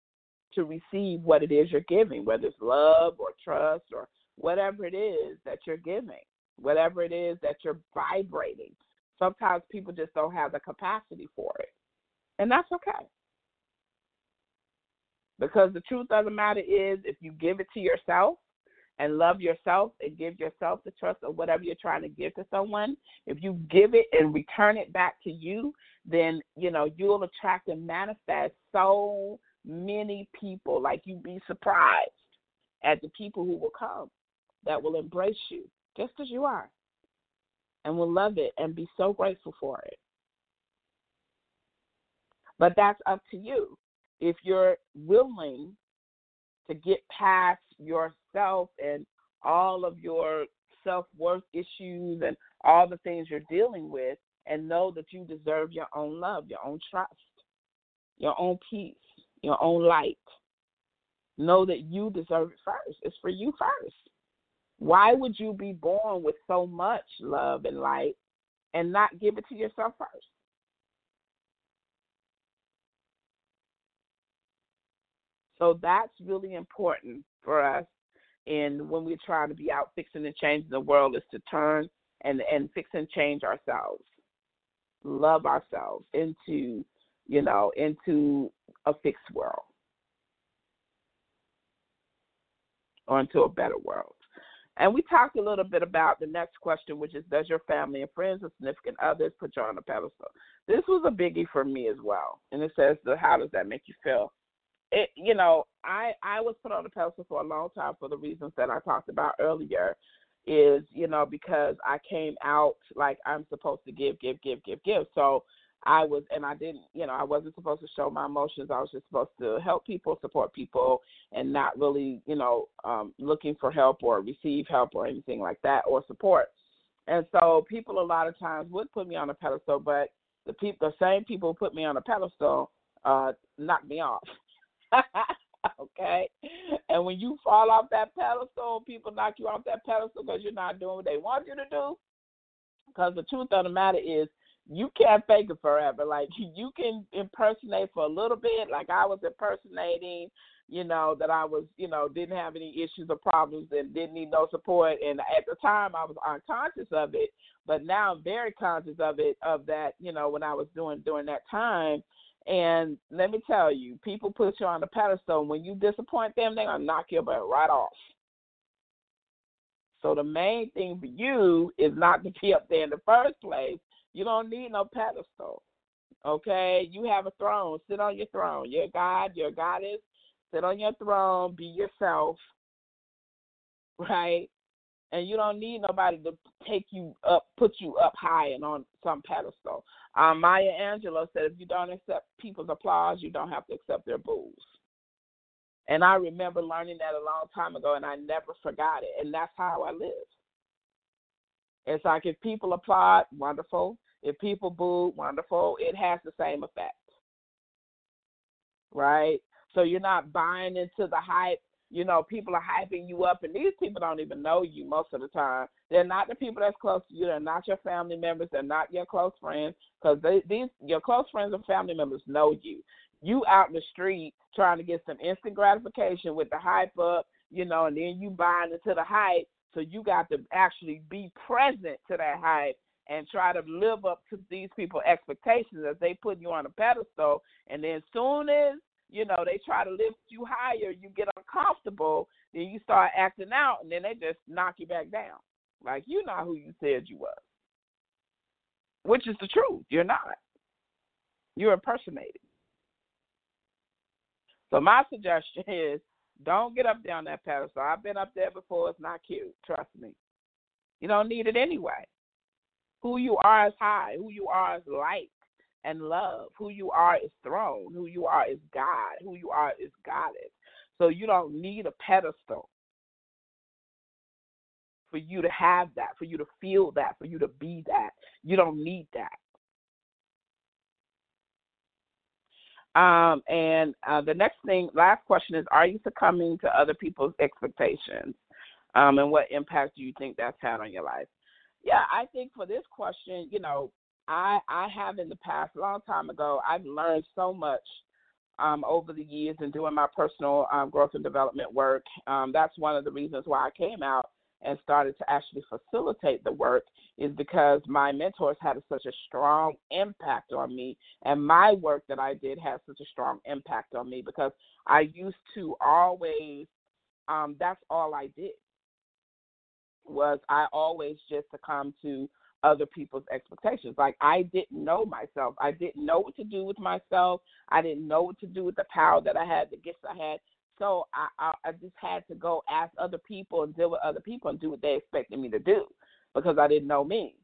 to receive what it is you're giving, whether it's love or trust or whatever it is that you're giving, whatever it is that you're vibrating. Sometimes people just don't have the capacity for it. And that's okay. Because the truth of the matter is, if you give it to yourself and love yourself and give yourself the trust of whatever you're trying to give to someone, if you give it and return it back to you, then you know you'll attract and manifest so many people. Like you'd be surprised at the people who will come that will embrace you just as you are and will love it and be so grateful for it. But that's up to you if you're willing to get past yourself and all of your self worth issues and all the things you're dealing with, and know that you deserve your own love, your own trust, your own peace, your own light. Know that you deserve it first. It's for you first. Why would you be born with so much love and light and not give it to yourself first? So that's really important for us. And when we're trying to be out fixing and changing the world, is to turn and and fix and change ourselves, love ourselves into, you know, into a fixed world or into a better world. And we talked a little bit about the next question, which is Does your family and friends or significant others put you on a pedestal? This was a biggie for me as well. And it says, How does that make you feel? It, you know, I I was put on the pedestal for a long time for the reasons that I talked about earlier. Is you know because I came out like I'm supposed to give, give, give, give, give. So I was, and I didn't, you know, I wasn't supposed to show my emotions. I was just supposed to help people, support people, and not really, you know, um, looking for help or receive help or anything like that or support. And so people a lot of times would put me on a pedestal, but the people, the same people who put me on a pedestal, uh, knocked me off. (laughs) okay? And when you fall off that pedestal, people knock you off that pedestal because you're not doing what they want you to do. Because the truth of the matter is, you can't fake it forever. Like (laughs) you can impersonate for a little bit, like I was impersonating, you know, that I was, you know, didn't have any issues or problems and didn't need no support. And at the time, I was unconscious of it, but now I'm very conscious of it. Of that, you know, when I was doing during that time, and let me tell you, people put you on the pedestal. When you disappoint them, they're gonna knock your butt right off. So the main thing for you is not to be up there in the first place. You don't need no pedestal. Okay? You have a throne. Sit on your throne. You're God, you're goddess. Sit on your throne, be yourself. Right? And you don't need nobody to take you up, put you up high and on some pedestal. Um, Maya Angelou said, if you don't accept people's applause, you don't have to accept their boos. And I remember learning that a long time ago, and I never forgot it. And that's how I live. It's like if people applaud, wonderful. If people boo, wonderful. It has the same effect. Right? So you're not buying into the hype you know, people are hyping you up, and these people don't even know you most of the time. They're not the people that's close to you. They're not your family members. They're not your close friends because these your close friends and family members know you. You out in the street trying to get some instant gratification with the hype up, you know, and then you buying into the hype So you got to actually be present to that hype and try to live up to these people's expectations as they put you on a pedestal. And then soon as you know they try to lift you higher, you get uncomfortable. Then you start acting out, and then they just knock you back down. Like you're not who you said you was, which is the truth. You're not. You're impersonating. So my (laughs) suggestion is don't get up on that pedestal. I've been up there before. It's not cute. Trust me. You don't need it anyway. Who you are is high. Who you are is light and love. Who you are is throne. Who you are is God. Who you are is goddess. So you don't need a pedestal for you to have that, for you to feel that, for you to be that. You don't need that. Um, and uh, the next thing, last question is, are you succumbing to other people's expectations? Um, and what impact do you think that's had on your life? Yeah, I think for this question, you know, I I have in the past, a long time ago, I've learned so much um, over the years in doing my personal um, growth and development work. Um, that's one of the reasons why I came out and started to actually facilitate the work is because my mentors had such a strong impact on me and my work that I did had such a strong impact on me because I used to always um that's all I did was I always just succumb to other people's expectations. Like I didn't know myself. I didn't know what to do with myself. I didn't know what to do with the power that I had, the gifts I had. So I, I I just had to go ask other people and deal with other people and do what they expected me to do because I didn't know me.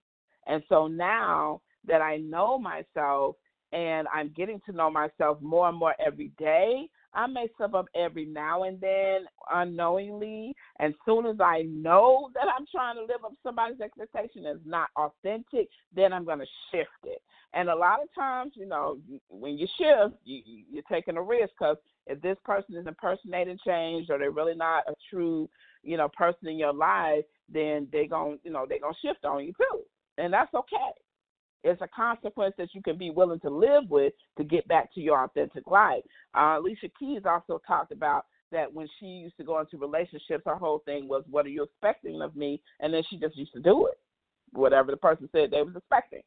And so now that I know myself and I'm getting to know myself more and more every day, I may slip up every now and then unknowingly. And as soon as I know that I'm trying to live up somebody's expectation is not authentic, then I'm going to shift it. And a lot of times, you know, when you shift, you, you're taking a risk because if this person is impersonating change or they're really not a true, you know, person in your life, then they're going, you know, they're going to shift on you too. And that's okay. It's a consequence that you can be willing to live with to get back to your authentic life. Uh, Alicia Keys also talked about that when she used to go into relationships, her whole thing was, "What are you expecting of me?" And then she just used to do it, whatever the person said they was expecting.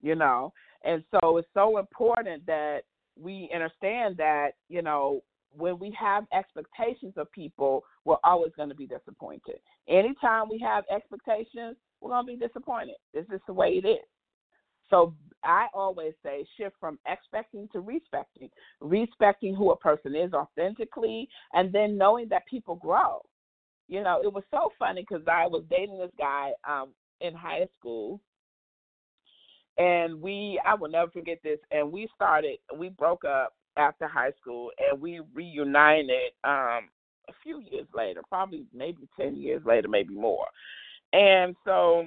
You know, and so it's so important that we understand that you know when we have expectations of people, we're always going to be disappointed. Anytime we have expectations, we're going to be disappointed. This is the way it is. So I always say shift from expecting to respecting, respecting who a person is authentically, and then knowing that people grow. You know, it was so funny because I was dating this guy um, in high school, and we I will never forget this. And we started, we broke up after high school, and we reunited um, a few years later, probably maybe ten years later, maybe more. And so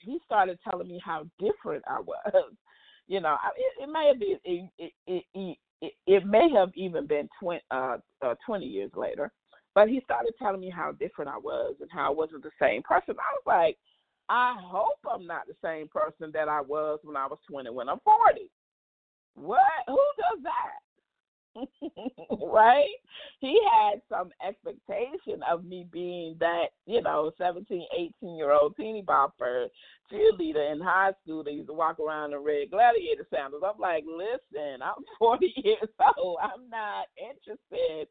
he started telling me how different I was. (laughs) You know, it, it may have been it, it, it, it, it may have even been 20, uh, uh, 20 years later, but he started telling me how different I was and how I wasn't the same person. I was like, I hope I'm not the same person that I was when I was 20 when I'm 40. What? Who does that? (laughs) right? He had some expectation of me being that, you know, 17, 18 year old teeny bopper cheerleader in high school that used to walk around in red gladiator sandals. I'm like, listen, I'm (laughs) 40 years old. I'm not interested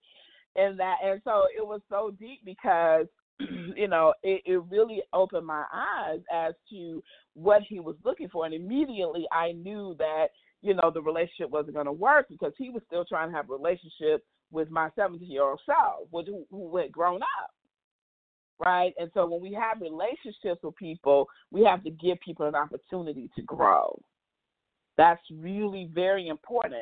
in that. And so it was so deep because (clears throat) you know, it, it really opened my eyes as to what he was looking for. And immediately I knew that you know, the relationship wasn't going to work because he was still trying to have a relationship with my 17 year old self, which, who, who had grown up. Right. And so when we have relationships with people, we have to give people an opportunity to grow. That's really very important.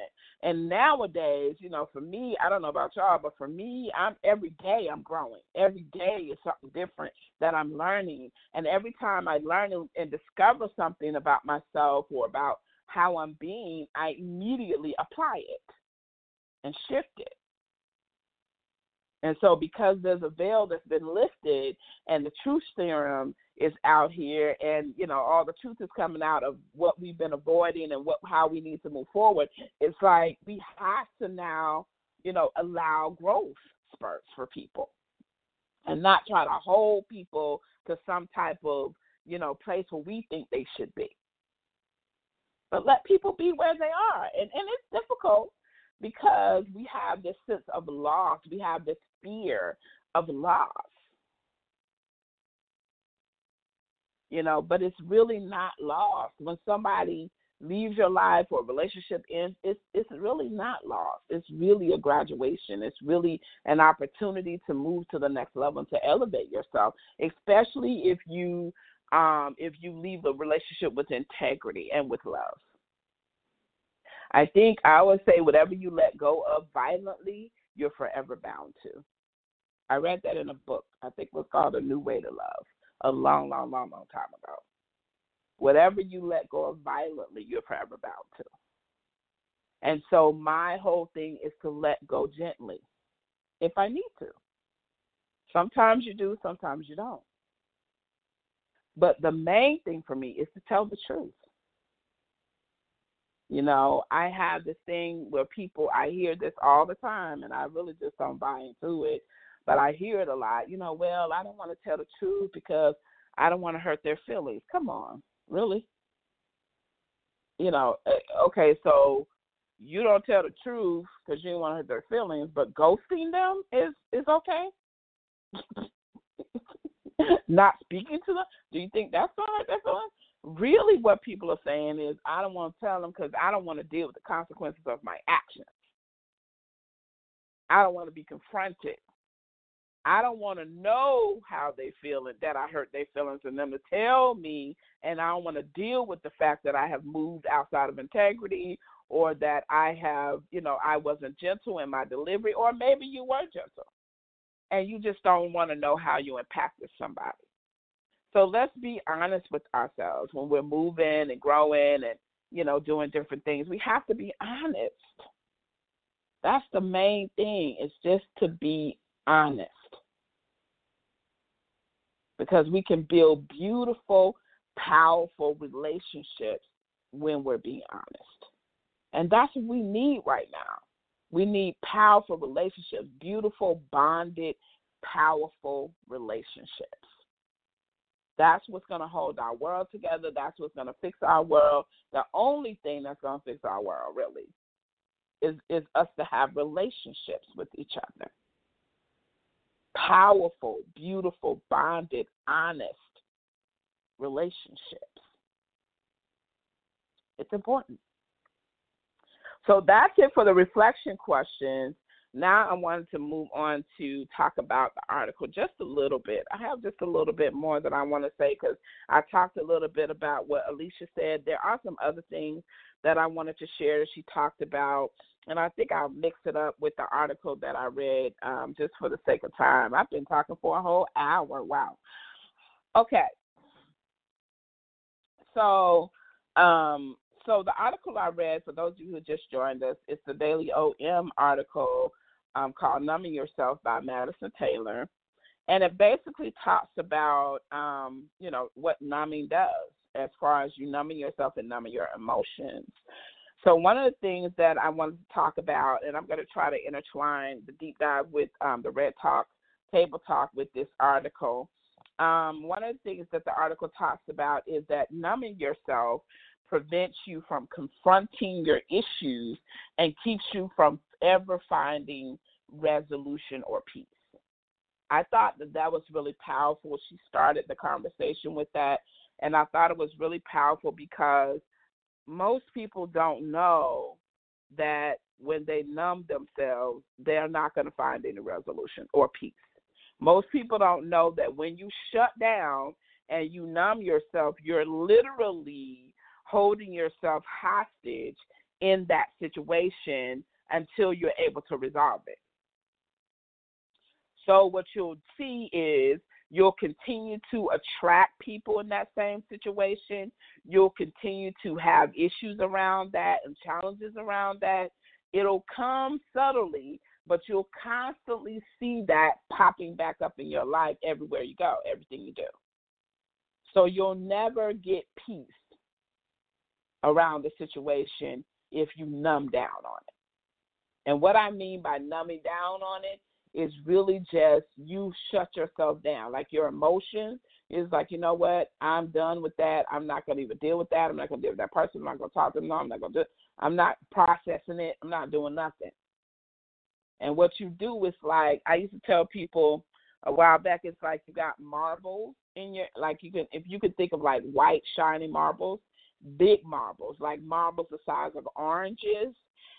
And nowadays, you know, for me, I don't know about y'all, but for me, I'm every day I'm growing. Every day is something different that I'm learning. And every time I learn and discover something about myself or about how I'm being, I immediately apply it and shift it. And so, because there's a veil that's been lifted and the truth serum is out here, and you know all the truth is coming out of what we've been avoiding and what how we need to move forward, it's like we have to now, you know, allow growth spurts for people. and not try to hold people to some type of, you know, place where we think they should be. But let people be where they are. And and it's difficult because we have this sense of loss. We have this fear of loss. You know, but it's really not lost. When somebody leaves your life or relationship ends, it's it's really not lost. It's really a graduation. It's really an opportunity to move to the next level and to elevate yourself, especially if you um if you leave a relationship with integrity and with love. I think I would say whatever you let go of violently, you're forever bound to. I read that in a book. I think it was called A New Way to Love a long, long, long, long time ago. Whatever you let go of violently, you're forever bound to. And so my whole thing is to let go gently if I need to. Sometimes you do, sometimes you don't. But the main thing for me is to tell the truth. You know, I have this thing where people, I hear this all the time, and I really just don't buy into it. But I hear it a lot. You know, well, I don't want to tell the truth because I don't want to hurt their feelings. Come on really? You know, eh, okay, so you don't tell the truth because you don't want to hurt their feelings, but ghosting them is is okay. (laughs) Not speaking to them. Do you think that's gonna hurt their feelings? Really, what people are saying is, I don't want to tell them because I don't want to deal with the consequences of my actions. I don't want to be confronted I don't want to know how they feel and that I hurt their feelings and them to tell me, and I don't want to deal with the fact that I have moved outside of integrity or that I have, you know, I wasn't gentle in my delivery, or maybe you were gentle and you just don't want to know how you impacted somebody. So let's be honest with ourselves when we're moving and growing and, you know, doing different things. We have to be honest. That's the main thing, is just to be honest because we can build beautiful, powerful relationships when we're being honest. And that's what we need right now. We need powerful relationships, beautiful, bonded, powerful relationships. That's what's going to hold our world together. That's what's going to fix our world. The only thing that's going to fix our world, really, is, is us to have relationships with each other powerful, beautiful, bonded, honest relationships. It's important. So that's it for the reflection questions. Now I wanted to move on to talk about the article just a little bit. I have just a little bit more that I want to say because I talked a little bit about what Alicia said. There are some other things that I wanted to share that she talked about and I think I'll mix it up with the article that I read um, just for the sake of time. I've been talking for a whole hour. Wow. Okay. So, um, so the article I read for those of you who just joined us, it's the Daily OM article um, called "Numbing Yourself" by Madisyn Taylor, and it basically talks about um, you know what numbing does as far as you numbing yourself and numbing your emotions. So one of the things that I wanted to talk about, and I'm going to try to intertwine the deep dive with um, the Red Talk Table Talk with this article. Um, one of the things that the article talks about is that numbing yourself prevents you from confronting your issues and keeps you from ever finding resolution or peace. I thought that that was really powerful. She started the conversation with that, and I thought it was really powerful because most people don't know that when they numb themselves, they're not going to find any resolution or peace. Most people don't know that when you shut down and you numb yourself, you're literally holding yourself hostage in that situation until you're able to resolve it. So, what you'll see is You'll continue to attract people in that same situation. You'll continue to have issues around that and challenges around that. It'll come subtly, but you'll constantly see that popping back up in your life everywhere you go, everything you do. So you'll never get peace around the situation if you numb down on it. And what I mean by numbing down on it is really just you shut yourself down. Like your emotions is like, you know what? I'm done with that. I'm not going to even deal with that. I'm not going to deal with that person. I'm not going to talk to them. No, I'm not going to do it. I'm not processing it. I'm not doing nothing. And what you do is like, I used to tell people a while back, it's like you got marbles in your, like you can, if you could think of like white, shiny marbles, big marbles, like marbles the size of oranges.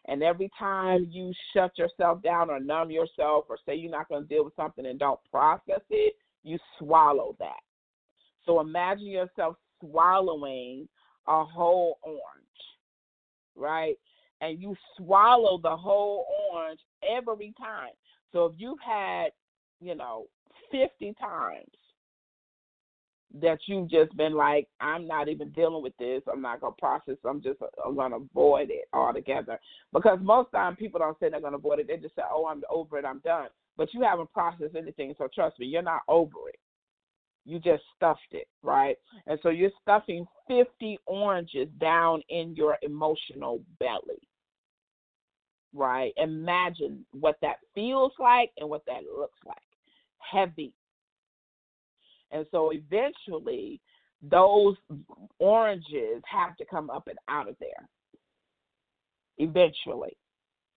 And every time you shut yourself down or numb yourself or say you're not going to deal with something and don't process it, you swallow that. So imagine yourself swallowing a whole orange, right? And you swallow the whole orange every time. So if you've had, you know, 50 times that you've just been like, I'm not even dealing with this. I'm not gonna process. I'm just uh, I'm gonna avoid it altogether. Because most time people don't say they're gonna avoid it. They just say, Oh, I'm over it. I'm done. But you haven't processed anything. So trust me, you're not over it. You just stuffed it, right? And so you're stuffing 50 oranges down in your emotional belly, right? Imagine what that feels like and what that looks like. Heavy, and so eventually, those oranges have to come up and out of there. Eventually,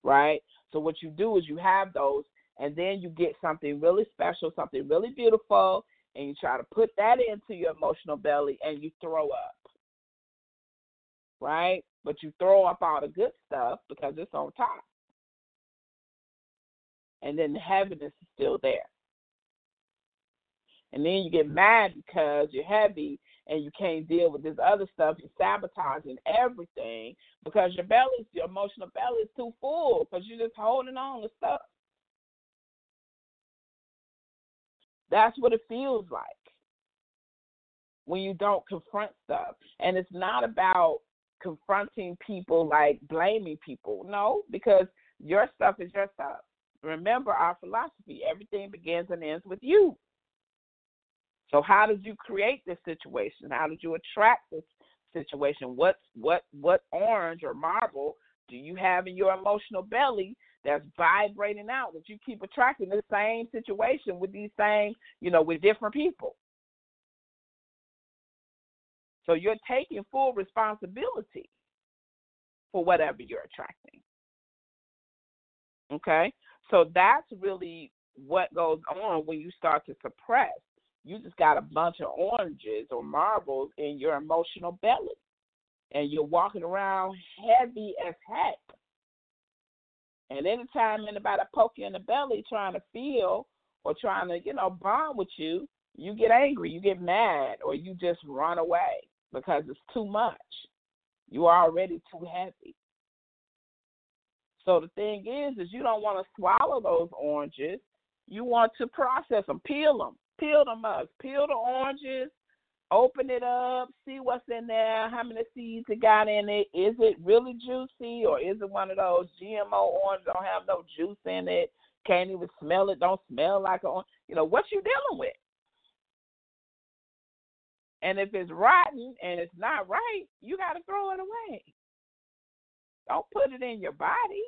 right? So, what you do is you have those, and then you get something really special, something really beautiful, and you try to put that into your emotional belly and you throw up. Right? But you throw up all the good stuff because it's on top. And then the heaviness is still there. And then you get mad because you're heavy and you can't deal with this other stuff. You're sabotaging everything because your belly, your emotional belly is too full because you're just holding on to stuff. That's what it feels like when you don't confront stuff. And it's not about confronting people like blaming people. No, because your stuff is your stuff. Remember our philosophy everything begins and ends with you. So how did you create this situation? How did you attract this situation? What what what orange or marble do you have in your emotional belly that's vibrating out that you keep attracting the same situation with these same, you know, with different people? So you're taking full responsibility for whatever you're attracting. Okay? So that's really what goes on when you start to suppress you just got a bunch of oranges or marbles in your emotional belly. And you're walking around heavy as heck. And anytime anybody poke you in the belly trying to feel or trying to, you know, bond with you, you get angry, you get mad, or you just run away because it's too much. You are already too heavy. So the thing is, is you don't want to swallow those oranges. You want to process them, peel them, Peel them up. Peel the oranges. Open it up. See what's in there. How many seeds it got in it. Is it really juicy or is it one of those GMO oranges don't have no juice in it? Can't even smell it. Don't smell like a you know what you dealing with. And if it's rotten and it's not right, you got to throw it away. Don't put it in your body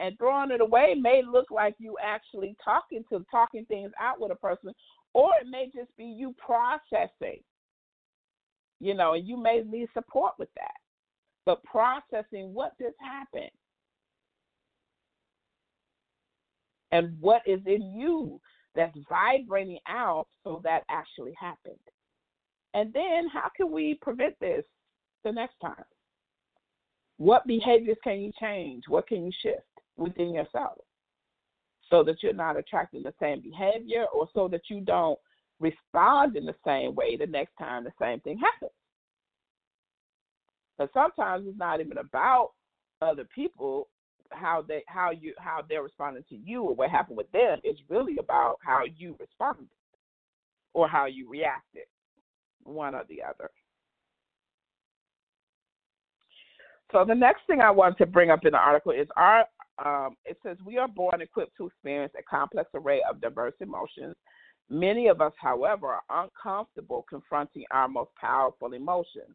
and throwing it away may look like you actually talking to talking things out with a person or it may just be you processing. You know and you may need support with that. But processing what just happened and what is in you that's vibrating out so that actually happened. And then how can we prevent this the next time? What behaviors can you change? What can you shift within yourself so that you're not attracting the same behavior or so that you don't respond in the same way the next time the same thing happens. But sometimes it's not even about other people how they how you how they're responding to you or what happened with them. It's really about how you responded or how you reacted, one or the other. So the next thing I want to bring up in the article is our um, it says we are born equipped to experience a complex array of diverse emotions. Many of us, however, are uncomfortable confronting our most powerful emotions.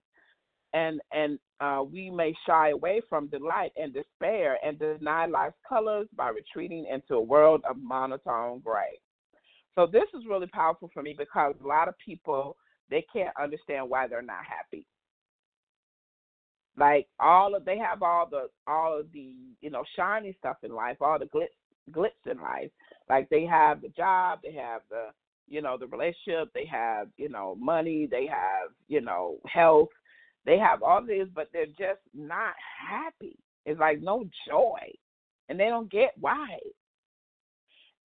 and and uh, we may shy away from delight and despair and deny life's colors by retreating into a world of monotone gray. So this is really powerful for me because a lot of people they can't understand why they're not happy. Like all of they have all the all of the you know shiny stuff in life, all the glitz glitz in life. Like they have the job, they have the you know the relationship, they have you know money, they have you know health, they have all this, but they're just not happy. It's like no joy, and they don't get why.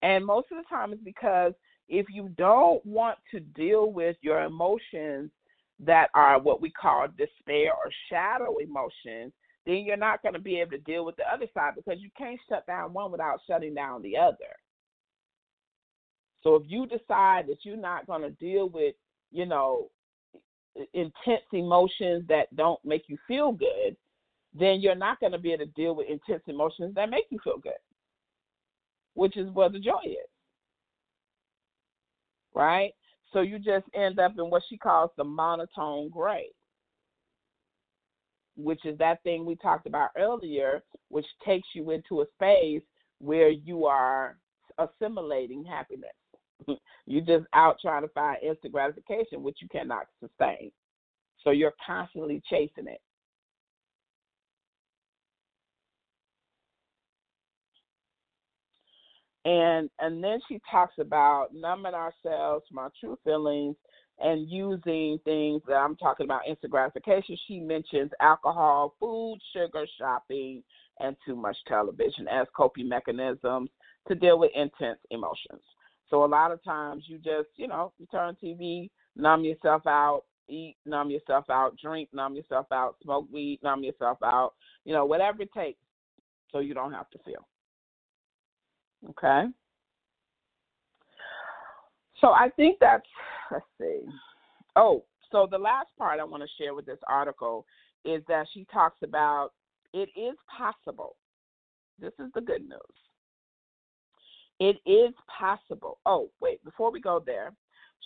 And most of the time, it's because if you don't want to deal with your emotions that are what we call despair or shadow emotions, then you're not going to be able to deal with the other side because you can't shut down one without shutting down the other. So if you decide that you're not going to deal with, you know, intense emotions that don't make you feel good, then you're not going to be able to deal with intense emotions that make you feel good, which is where the joy is. Right? So you just end up in what she calls the monotone gray, which is that thing we talked about earlier, which takes you into a space where you are assimilating happiness. (laughs) you're just out trying to find instant gratification, which you cannot sustain. So you're constantly chasing it. And and then she talks about numbing ourselves from our true feelings and using things that I'm talking about instant gratification. She mentions alcohol, food, sugar, shopping, and too much television as coping mechanisms to deal with intense emotions. So a lot of times you just, you know, you turn TV, numb yourself out, eat, numb yourself out, drink, numb yourself out, smoke weed, numb yourself out, you know, whatever it takes so you don't have to feel. Okay? So I think that's, let's see. Oh, so the last part I want to share with this article is that she talks about it is possible. This is the good news it is possible. Oh, wait, before we go there,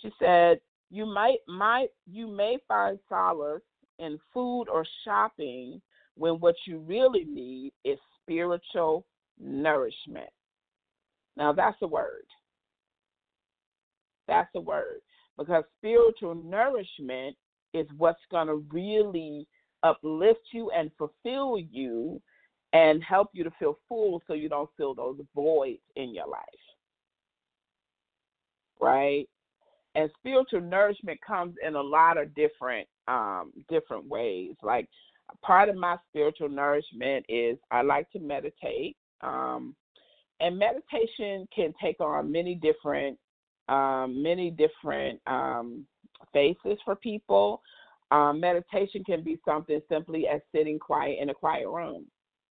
she said you might might you may find solace in food or shopping when what you really need is spiritual nourishment. Now that's a word. That's a word because spiritual nourishment is what's going to really uplift you and fulfill you and help you to feel full so you don't feel those voids in your life. Right? And spiritual nourishment comes in a lot of different um different ways. Like part of my spiritual nourishment is I like to meditate. Um and meditation can take on many different um many different um faces for people. Um, meditation can be something simply as sitting quiet in a quiet room.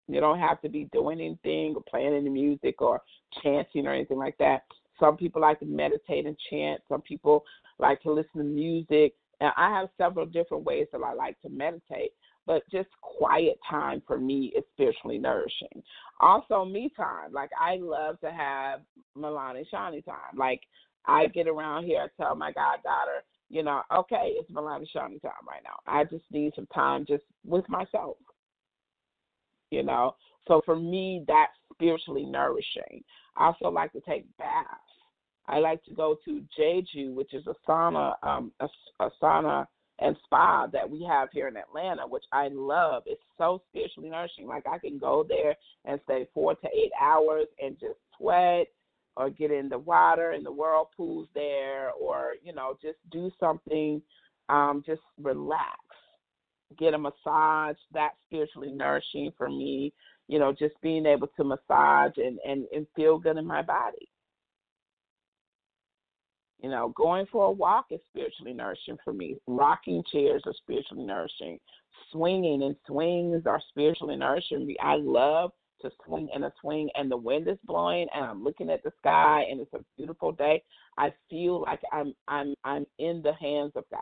You don't have to be doing anything or playing any music or chanting or anything like that. Some people like to meditate and chant. Some people like to listen to music. And I have several different ways that I like to meditate. But just quiet time for me is spiritually nourishing. Also, me time. Like I love to have Malane Shani time. Like I get around here, I tell my goddaughter, you know, okay, it's Malane Shani time right now. I just need some time just with myself you know. So for me, that's spiritually nourishing. I also like to take baths. I like to go to Jeju, which is a sauna, um, a, a sauna and spa that we have here in Atlanta, which I love. It's so spiritually nourishing. Like I can go there and stay four to eight hours and just sweat or get in the water in the whirlpools there or, you know, just do something, um, just relax get a massage. That's spiritually nourishing for me. You know, just being able to massage and, and, and feel good in my body. You know, going for a walk is spiritually nourishing for me. Rocking chairs are spiritually nourishing. Swinging and swings are spiritually nourishing me. I love to swing in a swing and the wind is blowing and I'm looking at the sky and it's a beautiful day. I feel like I'm I'm I'm in the hands of God.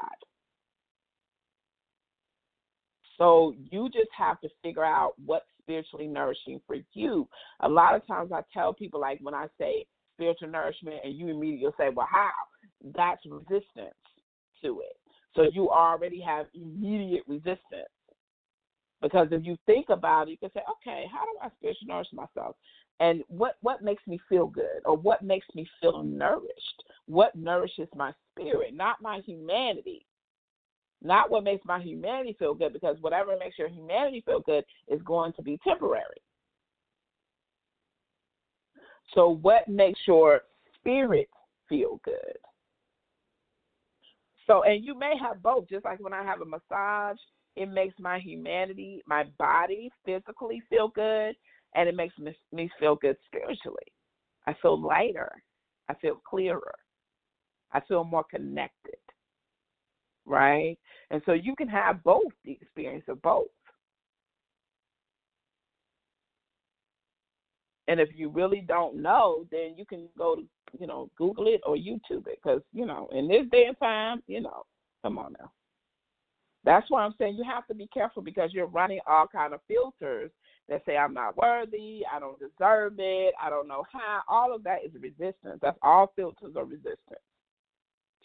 So you just have to figure out what's spiritually nourishing for you. A lot of times I tell people, like when I say spiritual nourishment, and you immediately say, well, how? That's resistance to it. So you already have immediate resistance. Because if you think about it, you can say, okay, how do I spiritually nourish myself? And what, what makes me feel good or what makes me feel nourished? What nourishes my spirit, not my humanity? Not what makes my humanity feel good, because whatever makes your humanity feel good is going to be temporary. So, what makes your spirit feel good? So, and you may have both, just like when I have a massage, it makes my humanity, my body physically feel good, and it makes me, feel good spiritually. I feel lighter. I feel clearer. I feel more connected. Right? And so you can have both the experience of both. And if you really don't know, then you can go to, you know, Google it or YouTube it because, you know, in this day and time, you know, come on now. That's why I'm saying you have to be careful because you're running all kind of filters that say I'm not worthy, I don't deserve it, I don't know how. All of that is resistance. That's all filters are resistance.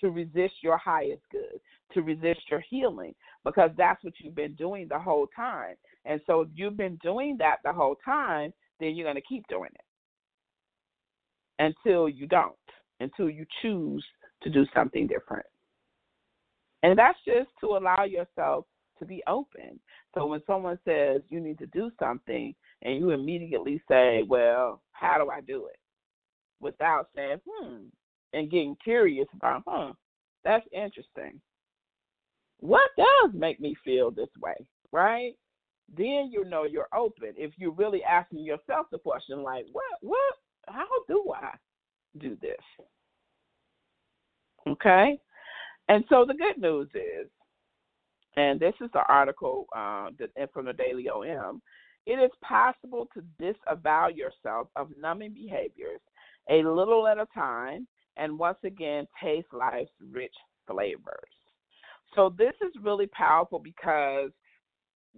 To resist your highest good, to resist your healing, because that's what you've been doing the whole time. And so if you've been doing that the whole time, then you're going to keep doing it until you don't, until you choose to do something different. And that's just to allow yourself to be open. So when someone says you need to do something and you immediately say, well, how do I do it? Without saying, hmm, and getting curious about, huh, that's interesting. What does make me feel this way, right? Then you know you're open. If you're really asking yourself the question, like, what, what, how do I do this? Okay? And so the good news is, and this is the article uh, from the Daily OM, it is possible to disavow yourself of numbing behaviors a little at a time and once again taste life's rich flavors. So this is really powerful because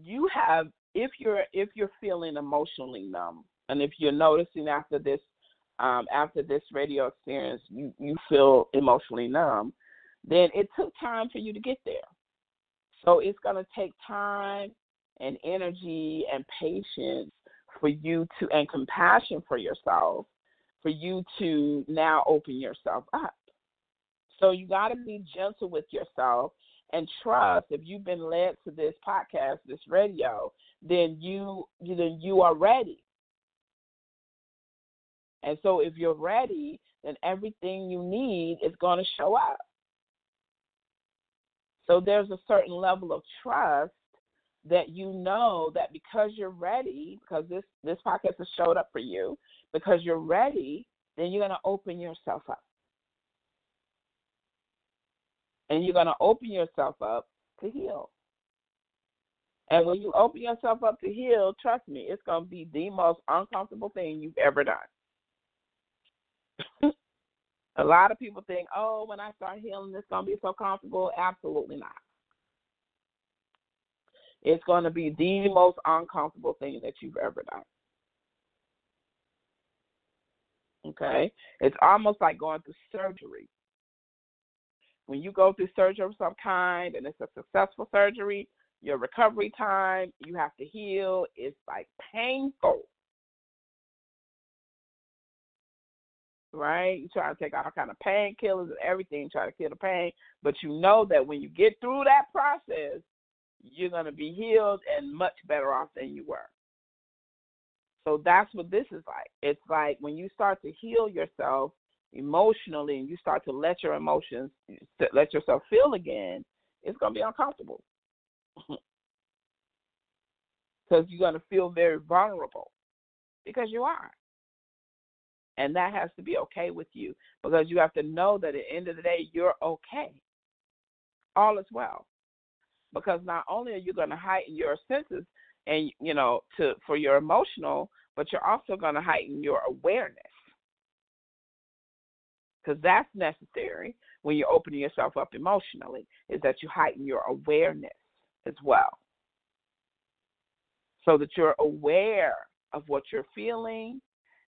you have if you're if you're feeling emotionally numb and if you're noticing after this um, after this radio experience you, you feel emotionally numb, then it took time for you to get there. So it's going to take time and energy and patience for you to, and compassion for yourself, for you to now open yourself up. So you got to be gentle with yourself and trust. If you've been led to this podcast, this radio, then you then you are ready. And so if you're ready, then everything you need is going to show up. So there's a certain level of trust that you know that because you're ready, because this this podcast has showed up for you, because you're ready, then you're going to open yourself up. And you're going to open yourself up to heal. And when you open yourself up to heal, trust me, it's going to be the most uncomfortable thing you've ever done. (laughs) A lot of people think, oh, when I start healing, it's going to be so comfortable. Absolutely not. It's going to be the most uncomfortable thing that you've ever done. Okay? It's almost like going through surgery. When you go through surgery of some kind and it's a successful surgery, your recovery time, you have to heal, it's like painful. right? You try to take all kind of painkillers and everything, try to kill the pain, but you know that when you get through that process, you're to be healed and much better off than you were. So that's what this is like. It's like when you start to heal yourself emotionally and you start to let your emotions let yourself feel again, it's going to be uncomfortable. (laughs) Because you're going to feel very vulnerable because you are. And that has to be okay with you because you have to know that at the end of the day, you're okay. All is well. Because not only are you going to heighten your senses and you know to for your emotional, but you're also going to heighten your awareness. Because that's necessary when you're opening yourself up emotionally, is that you heighten your awareness as well. So that you're aware of what you're feeling,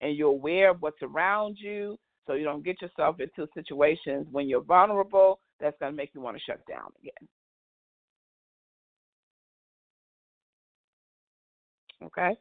and you're aware of what's around you so you don't get yourself into situations when you're vulnerable that's going to make you want to shut down again. Okay?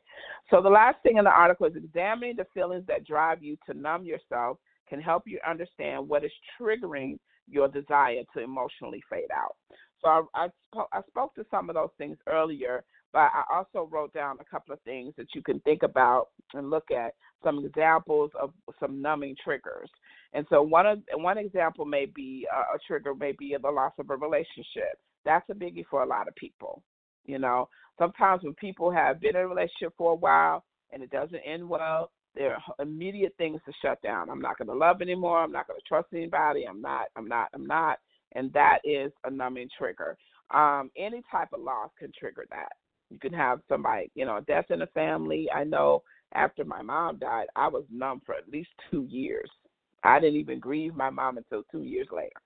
So the last thing in the article is examining the feelings that drive you to numb yourself can help you understand what is triggering your desire to emotionally fade out. So I, I, I spoke to some of those things earlier, but I also wrote down a couple of things that you can think about and look at some examples of some numbing triggers. And so one of one example may be uh, a trigger may be the loss of a relationship. That's a biggie for a lot of people. You know, sometimes when people have been in a relationship for a while and it doesn't end well, there are immediate things to shut down. I'm not going to love anymore. I'm not going to trust anybody. I'm not. I'm not. I'm not. And that is a numbing trigger. Um, any type of loss can trigger that. You can have somebody, you know, death in the family. I know after my mom died, I was numb for at least two years. I didn't even grieve my mom until two years later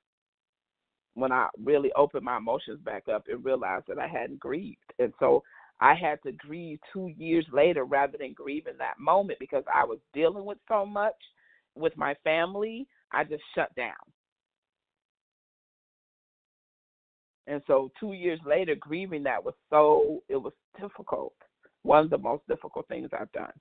when I really opened my emotions back up and realized that I hadn't grieved. And so I had to grieve two years later rather than grieve in that moment because I was dealing with so much with my family. I just shut down. And so two years later, grieving that was so, it was difficult. One of the most difficult things I've done.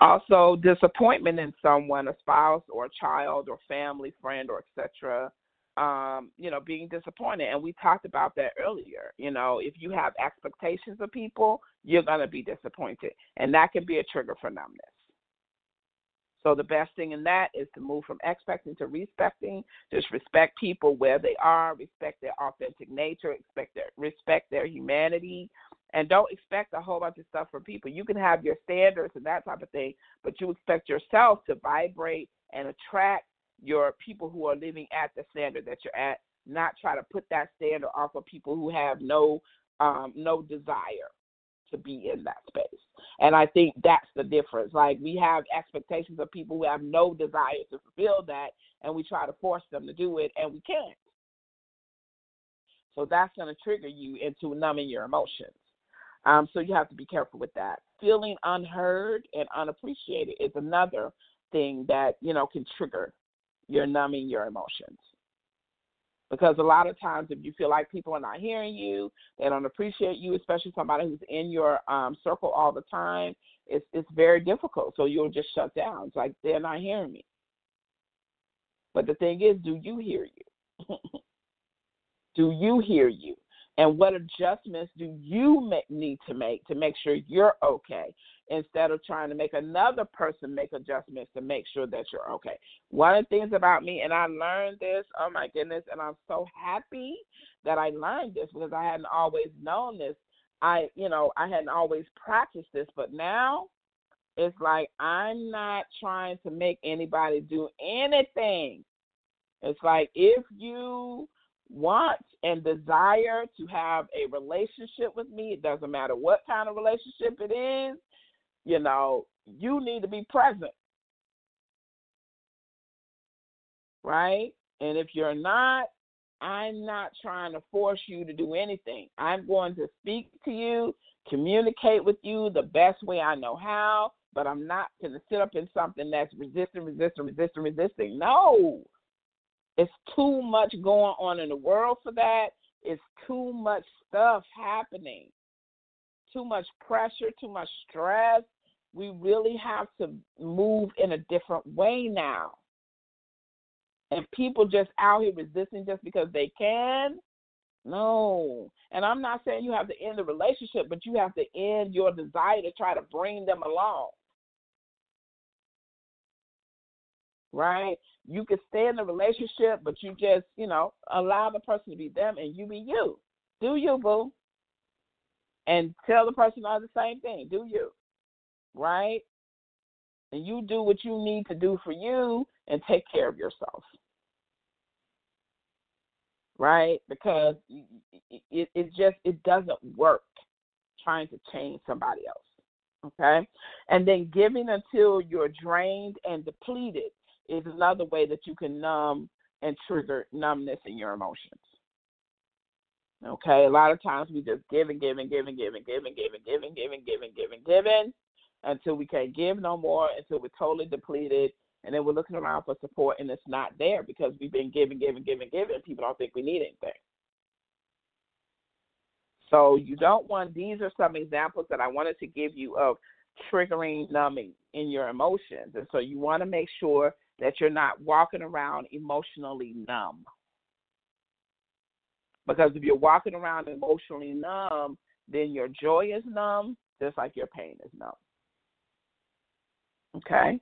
Also, disappointment in someone, a spouse or a child or family, friend, or etc. Um, you know, being disappointed. And we talked about that earlier. You know, if you have expectations of people, you're going to be disappointed. And that can be a trigger for numbness. So the best thing in that is to move from expecting to respecting. Just respect people where they are, respect their authentic nature, expect their respect their humanity, and don't expect a whole bunch of stuff from people. You can have your standards and that type of thing, but you expect yourself to vibrate and attract your people who are living at the standard that you're at, not try to put that standard off of people who have no um, no desire to be in that space. And I think that's the difference. Like we have expectations of people who have no desire to fulfill that, and we try to force them to do it, and we can't. So that's going to trigger you into numbing your emotions. Um, so you have to be careful with that. Feeling unheard and unappreciated is another thing that you know can trigger your numbing your emotions. Because a lot of times, if you feel like people are not hearing you, they don't appreciate you, especially somebody who's in your um, circle all the time, it's it's very difficult. So you'll just shut down. It's like they're not hearing me. But the thing is, do you hear you? (laughs) do you hear you? and what adjustments do you make, need to make to make sure you're okay instead of trying to make another person make adjustments to make sure that you're okay. One of the things about me, and I learned this, oh my goodness, and I'm so happy that I learned this because I hadn't always known this. I, you know, I hadn't always practiced this, but now it's like I'm not trying to make anybody do anything. It's like if you want and desire to have a relationship with me, it doesn't matter what kind of relationship it is, you know, you need to be present. Right? And if you're not, I'm not trying to force you to do anything. I'm going to speak to you, communicate with you the best way I know how, but I'm not going to sit up in something that's resisting, resisting, resisting, resisting. No. It's too much going on in the world for that. It's too much stuff happening. Too much pressure, too much stress. We really have to move in a different way now. And people just out here resisting just because they can. No. And I'm not saying you have to end the relationship, but you have to end your desire to try to bring them along. Right? You can stay in the relationship, but you just, you know, allow the person to be them and you be you. Do you, boo? And tell the person all the same thing. Do you? Right? And you do what you need to do for you and take care of yourself. Right? Because it, it just it doesn't work trying to change somebody else. Okay? And then giving until you're drained and depleted is another way that you can numb and trigger numbness in your emotions. Okay, a lot of times we just give and give and give and give and give and give and give and give and give and give and give until we can't give no more, until we're totally depleted, and then we're looking around for support and it's not there because we've been giving, giving, giving, giving, people don't think we need anything. So you don't want these are some examples that I wanted to give you of triggering numbing in your emotions. And so you want to make sure that you're not walking around emotionally numb. Because if you're walking around emotionally numb, then your joy is numb, just like your pain is numb. Okay?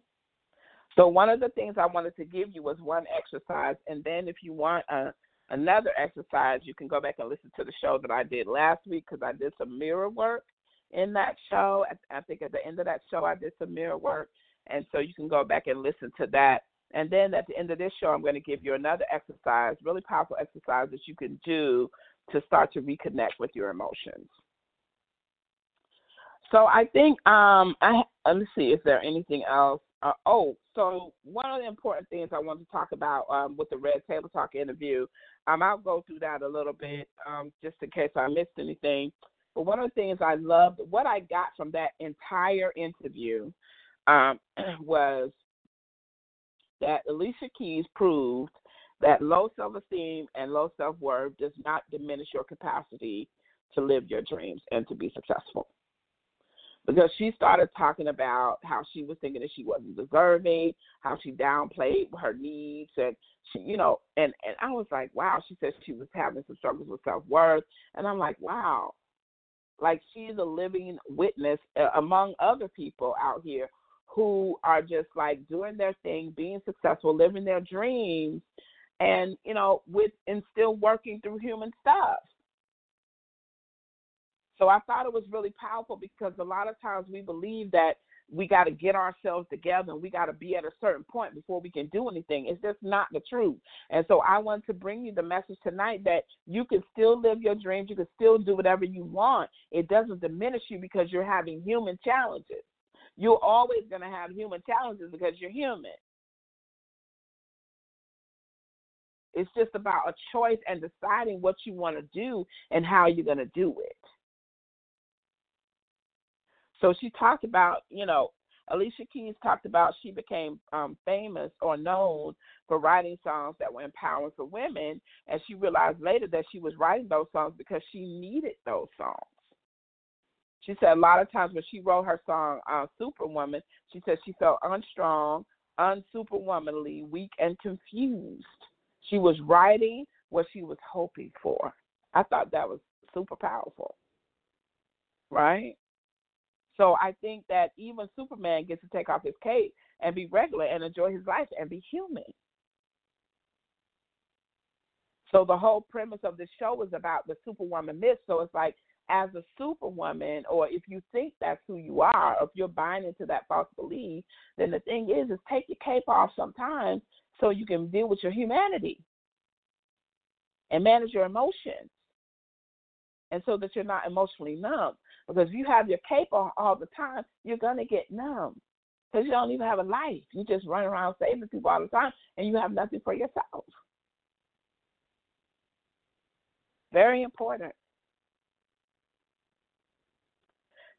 So, one of the things I wanted to give you was one exercise, and then if you want a, another exercise, you can go back and listen to the show that I did last week because I did some mirror work in that show. I think at the end of that show, I did some mirror work, and so you can go back and listen to that. And then at the end of this show, I'm going to give you another exercise, really powerful exercise that you can do to start to reconnect with your emotions. So I think um I let me see is there anything else. Uh, oh, so one of the important things I want to talk about um, with the Red Table Talk interview, um, I'll go through that a little bit um, just in case I missed anything. But one of the things I loved, what I got from that entire interview, um, (clears throat) was that Alicia Keys proved that low self esteem and low self worth does not diminish your capacity to live your dreams and to be successful. Because she started talking about how she was thinking that she wasn't deserving, how she downplayed her needs, and she, you know, and and I was like, wow. She said she was having some struggles with self worth, and I'm like, wow, like she's a living witness uh, among other people out here who are just like doing their thing, being successful, living their dreams, and you know, with and still working through human stuff. So I thought it was really powerful because a lot of times we believe that we got to get ourselves together and we got to be at a certain point before we can do anything. It's just not the truth. And so I want to bring you the message tonight that you can still live your dreams, you can still do whatever you want. It doesn't diminish you because you're having human challenges. You're always going to have human challenges because you're human. It's just about a choice and deciding what you want to do and how you're going to do it. So she talked about, you know, Alicia Keys talked about she became um, famous or known for writing songs that were empowering for women, and she realized later that she was writing those songs because she needed those songs. She said a lot of times when she wrote her song uh, Superwoman, she said she felt unstrong, unsuperwomanly, weak, and confused. She was writing what she was hoping for. I thought that was super powerful. Right? So I think that even Superman gets to take off his cape and be regular and enjoy his life and be human. So the whole premise of the show is about the superwoman myth. So it's like as a superwoman, or if you think that's who you are, if you're buying into that false belief, then the thing is, is take your cape off sometimes so you can deal with your humanity and manage your emotions, and so that you're not emotionally numb. Because if you have your cape on all the time, you're gonna get numb because you don't even have a life. You just run around saving people all the time, and you have nothing for yourself. Very important.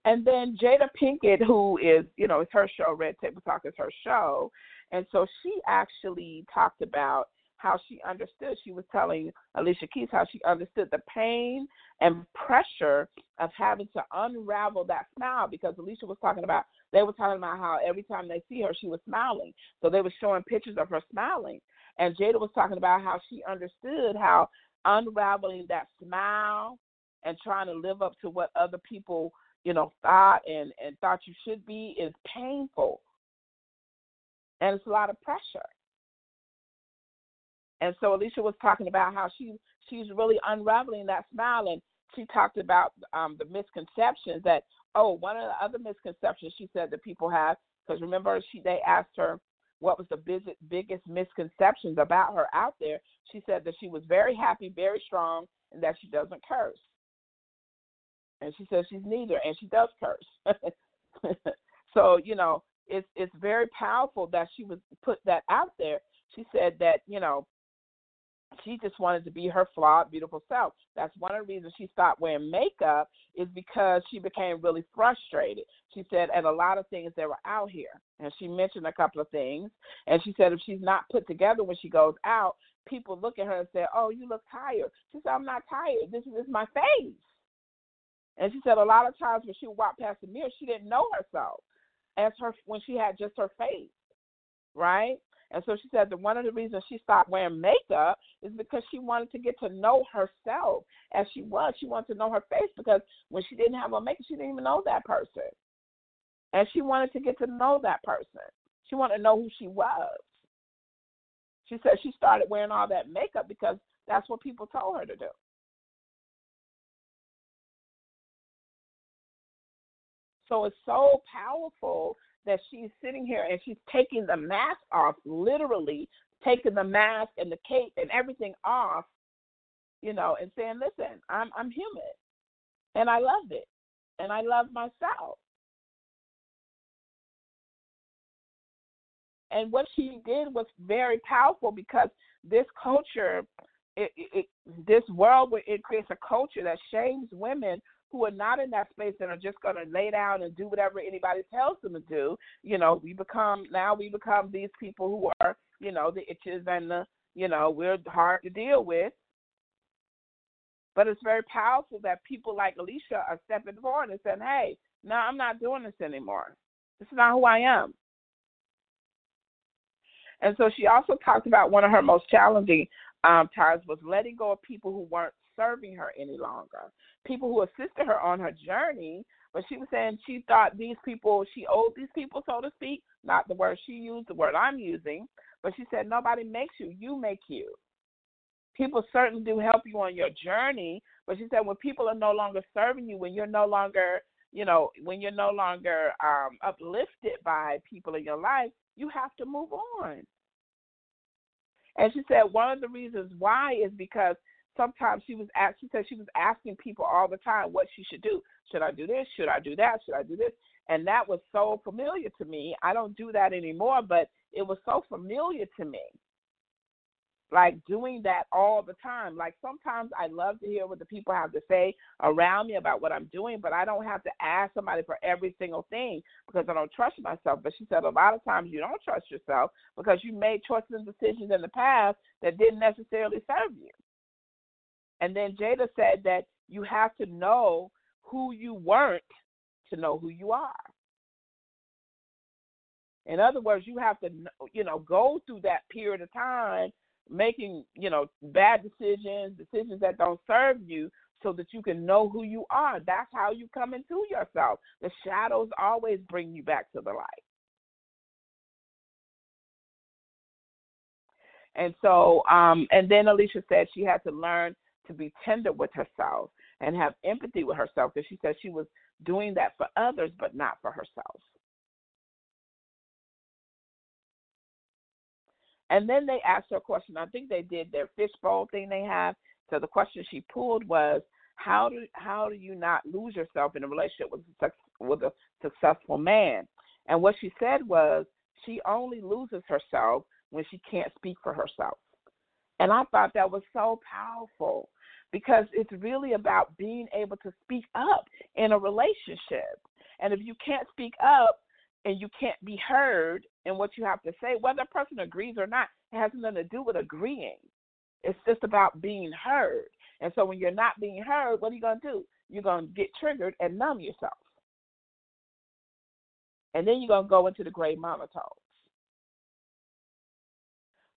And then Jada Pinkett, who is, you know, it's her show, Red Table Talk is her show. And so she actually talked about how she understood. She was telling Alicia Keys how she understood the pain and pressure of having to unravel that smile because Alicia was talking about, they were talking about how every time they see her, she was smiling. So they were showing pictures of her smiling. And Jada was talking about how she understood how unraveling that smile and trying to live up to what other people you know, thought and, and thought you should be is painful. And it's a lot of pressure. And so Alicia was talking about how she she's really unraveling that smile and she talked about um, the misconceptions that oh one of the other misconceptions she said that people have because remember she they asked her what was the biggest biggest misconceptions about her out there she said that she was very happy very strong and that she doesn't curse and she says she's neither, and she does curse. (laughs) so you know, it's it's very powerful that she was put that out there. She said that you know she just wanted to be her flawed, beautiful self. That's one of the reasons she stopped wearing makeup is because she became really frustrated. She said at a lot of things that were out here, and she mentioned a couple of things. And she said if she's not put together when she goes out, people look at her and say, "Oh, you look tired." She said, "I'm not tired. This is my face." And she said a lot of times when she would walk past the mirror, she didn't know herself as her when she had just her face, right? And so she said that one of the reasons she stopped wearing makeup is because she wanted to get to know herself as she was. She wanted to know her face because when she didn't have her makeup, she didn't even know that person. And she wanted to get to know that person. She wanted to know who she was. She said she started wearing all that makeup because that's what people told her to do. So it's so powerful that she's sitting here and she's taking the mask off, literally taking the mask and the cape and everything off, you know, and saying, "Listen, I'm I'm human, and I love it, and I love myself." And what she did was very powerful because this culture, it, it, this world, it creates a culture that shames women who are not in that space and are just going to lay down and do whatever anybody tells them to do. You know, we become now we become these people who are, you know, the itches and the, you know, we're hard to deal with. But it's very powerful that people like Alicia are stepping forward and saying, "Hey, no, I'm not doing this anymore. This is not who I am." And so she also talked about one of her most challenging um, times was letting go of people who weren't serving her any longer. People who assisted her on her journey, but she was saying she thought these people, she owed these people, so to speak, not the word she used, the word I'm using, but she said nobody makes you, you make you. People certainly do help you on your journey, but she said when people are no longer serving you, when you're no longer, you know, when you're no longer um, uplifted by people in your life, you have to move on. And she said one of the reasons why is because sometimes she was asked, she said she was asking people all the time what she should do. Should I do this? Should I do that? Should I do this? And that was so familiar to me. I don't do that anymore, but it was so familiar to me. Like doing that all the time. Like sometimes I love to hear what the people have to say around me about what I'm doing, but I don't have to ask somebody for every single thing because I don't trust myself. But she said a lot of times you don't trust yourself because you made choices and decisions in the past that didn't necessarily serve you. And then Jada said that you have to know who you weren't to know who you are. In other words, you have to, you know, go through that period of time making, you know, bad decisions, decisions that don't serve you, so that you can know who you are. That's how you come into yourself. The shadows always bring you back to the light. And so, um, and then Alicia said she had to learn to be tender with herself and have empathy with herself because she said she was doing that for others but not for herself. And then they asked her a question. I think they did their fishbowl thing they have. So the question she pulled was, how do how do you not lose yourself in a relationship with a, with a successful man? And what she said was, she only loses herself when she can't speak for herself. And I thought that was so powerful because it's really about being able to speak up in a relationship. And if you can't speak up and you can't be heard in what you have to say, whether a person agrees or not, it has nothing to do with agreeing. It's just about being heard. And so when you're not being heard, what are you going to do? You're going to get triggered and numb yourself. And then you're going to go into the gray monotone.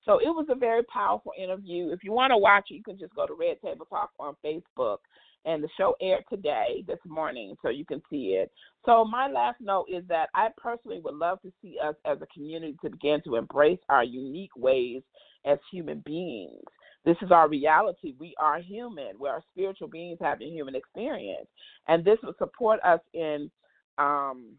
So it was a very powerful interview. If you want to watch it, you can just go to Red Table Talk on Facebook. And the show aired today, this morning, so you can see it. So, my last note is that I personally would love to see us as a community to begin to embrace our unique ways as human beings. This is our reality. We are human. We are spiritual beings having human experience. And this would support us in um,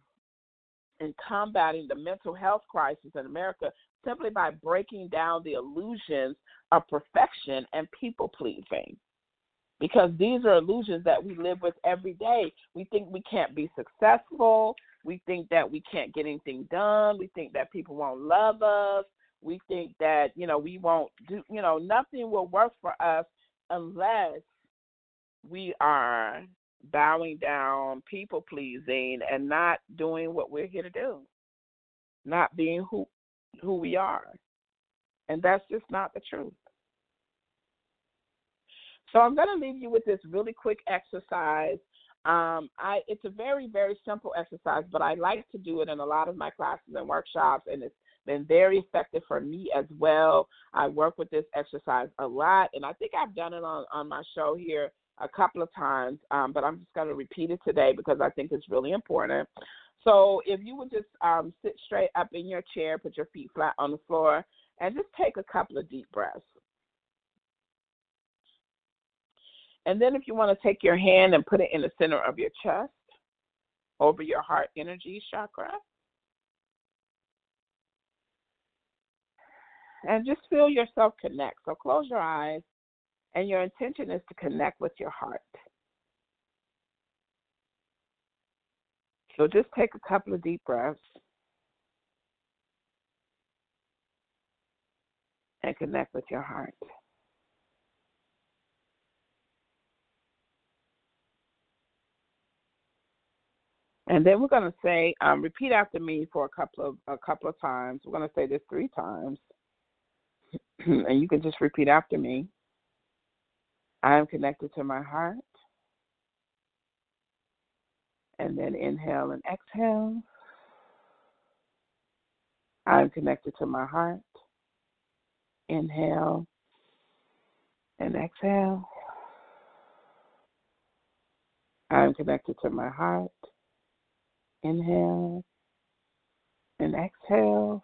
in combating the mental health crisis in America simply by breaking down the illusions of perfection and people pleasing. Because these are illusions that we live with every day. We think we can't be successful. We think that we can't get anything done. We think that people won't love us. We think that, you know, we won't do, you know, nothing will work for us unless we are bowing down, people pleasing, and not doing what we're here to do, not being who who we are. And that's just not the truth. So I'm going to leave you with this really quick exercise. Um, I it's a very very simple exercise, but I like to do it in a lot of my classes and workshops, and it's been very effective for me as well. I work with this exercise a lot, and I think I've done it on on my show here a couple of times, um, but I'm just going to repeat it today because I think it's really important. So if you would just um, sit straight up in your chair, put your feet flat on the floor, and just take a couple of deep breaths. And then if you want to take your hand and put it in the center of your chest, over your heart energy chakra. And just feel yourself connect. So close your eyes, and your intention is to connect with your heart. So just take a couple of deep breaths and connect with your heart. And then we're going to say, um, repeat after me for a couple of a couple of times. We're going to say this three times, (clears throat) and you can just repeat after me. I am connected to my heart. And then inhale and exhale. I am connected to my heart. Inhale and exhale. I am connected to my heart. Inhale and exhale.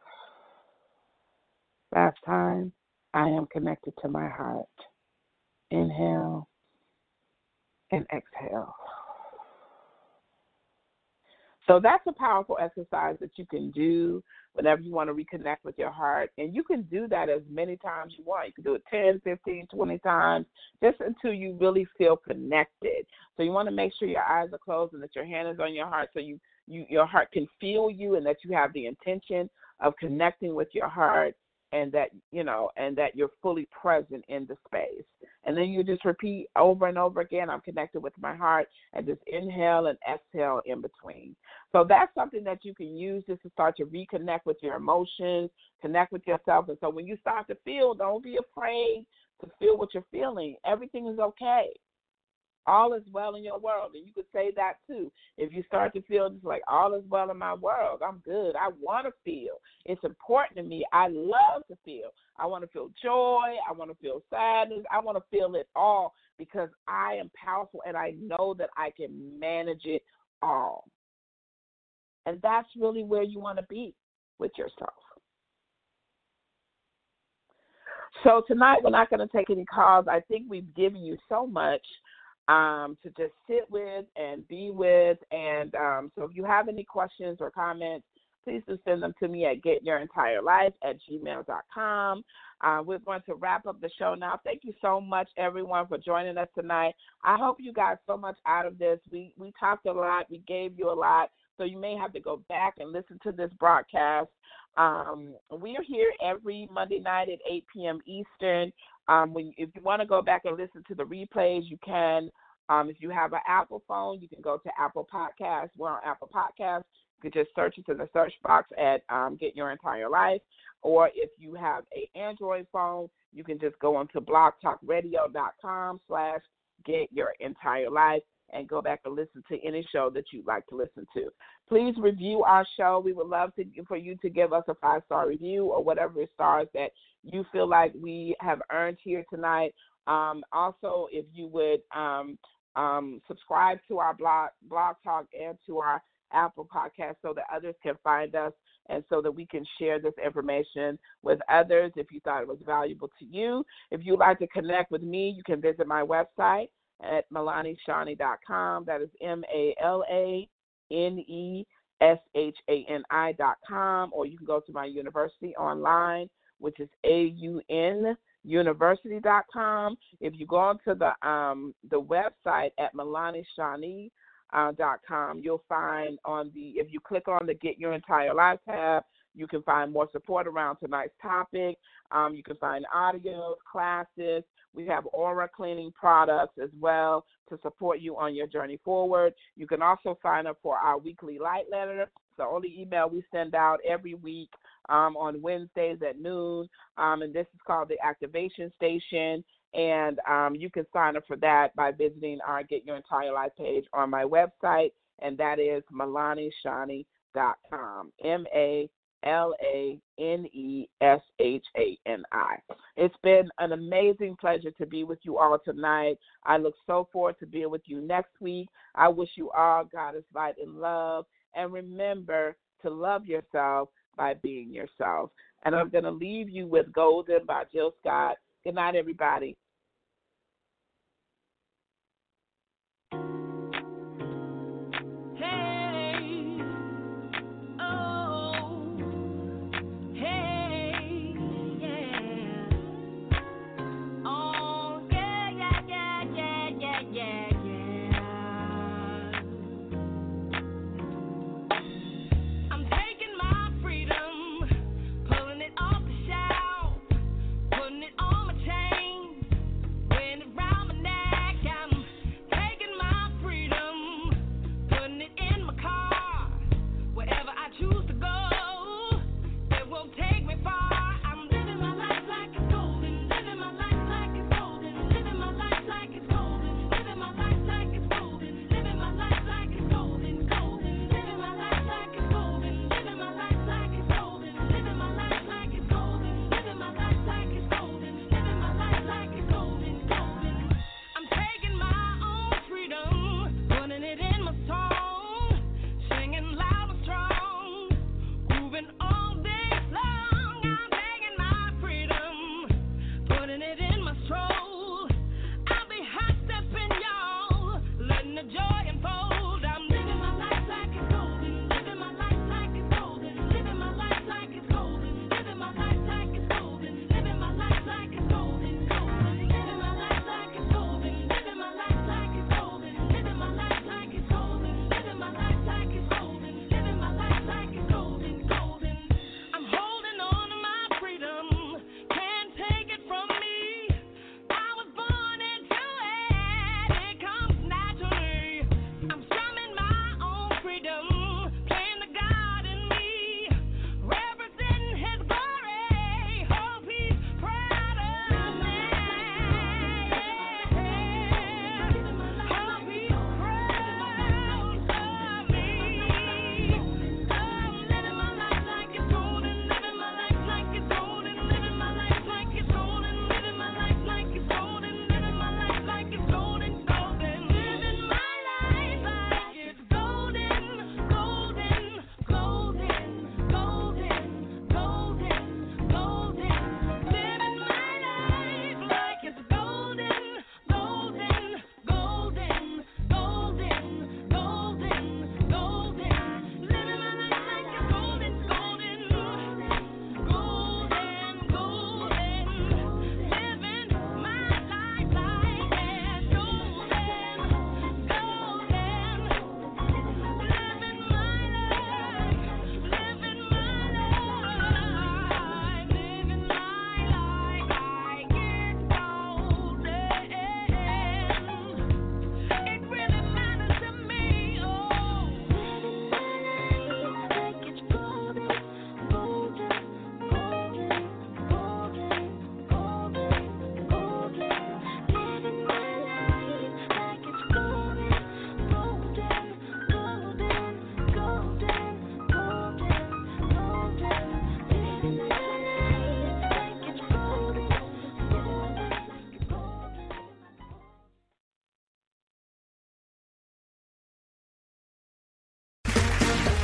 Last time, I am connected to my heart. Inhale and exhale. So that's a powerful exercise that you can do whenever you want to reconnect with your heart. And you can do that as many times you want. You can do it 10, 15, 20 times, just until you really feel connected. So you want to make sure your eyes are closed and that your hand is on your heart so you you your heart can feel you and that you have the intention of connecting with your heart and that you know and that you're fully present in the space. And then you just repeat over and over again i'm connected with my heart and just inhale and exhale in between. So that's something that you can use just to start to reconnect with your emotions connect with yourself. And so when you start to feel don't be afraid to feel what you're feeling. Everything is okay all is well in your world. And you could say that too. If you start to feel just like all is well in my world, I'm good. I want to feel. It's important to me. I love to feel. I want to feel joy. I want to feel sadness. I want to feel it all because I am powerful and I know that I can manage it all. And that's really where you want to be with yourself. So tonight we're not going to take any calls. I think we've given you so much um, to just sit with and be with. And um, so if you have any questions or comments, please do send them to me at getyourentireLife at gmail.com. Uh, we're going to wrap up the show now. Thank you so much, everyone, for joining us tonight. I hope you got so much out of this. We we talked a lot. We gave you a lot. So you may have to go back and listen to this broadcast. Um, we are here every Monday night at 8 p.m. Eastern. Um, when, if you want to go back and listen to the replays, you can. Um, if you have an Apple phone, you can go to Apple Podcasts. We're on Apple Podcasts. You can just search it in the search box at um, Get Your Entire Life. Or if you have a Android phone, you can just go onto blogtalkradio.com slash Get Your Entire Life and go back and listen to any show that you'd like to listen to. Please review our show. We would love to for you to give us a five star review or whatever stars that you feel like we have earned here tonight. Um, also, if you would um, um, subscribe to our blog, blog talk and to our Apple podcast so that others can find us and so that we can share this information with others if you thought it was valuable to you. If you'd like to connect with me, you can visit my website at MalaneShani.com. That is M A L A N E S H A N I.com. Or you can go to my university online, which is A U N university.com. If you go onto the um, the website at MalaneShani.com, uh, you'll find on the if you click on the Get Your Entire Life tab, you can find more support around tonight's topic. Um, you can find audios, classes. We have aura cleaning products as well to support you on your journey forward. You can also sign up for our weekly light letter. It's the only email we send out every week um, on Wednesdays at noon. Um, and this is called the Activation Station. And um, you can sign up for that by visiting our Get Your Entire Life page on my website, and that is MalaneShani.com. M A L A N E S H A N I. It's been an amazing pleasure to be with you all tonight. I look so forward to being with you next week. I wish you all God is light and love. And remember to love yourself by being yourself. And I'm going to leave you with Golden by Jill Scott. Good night, everybody.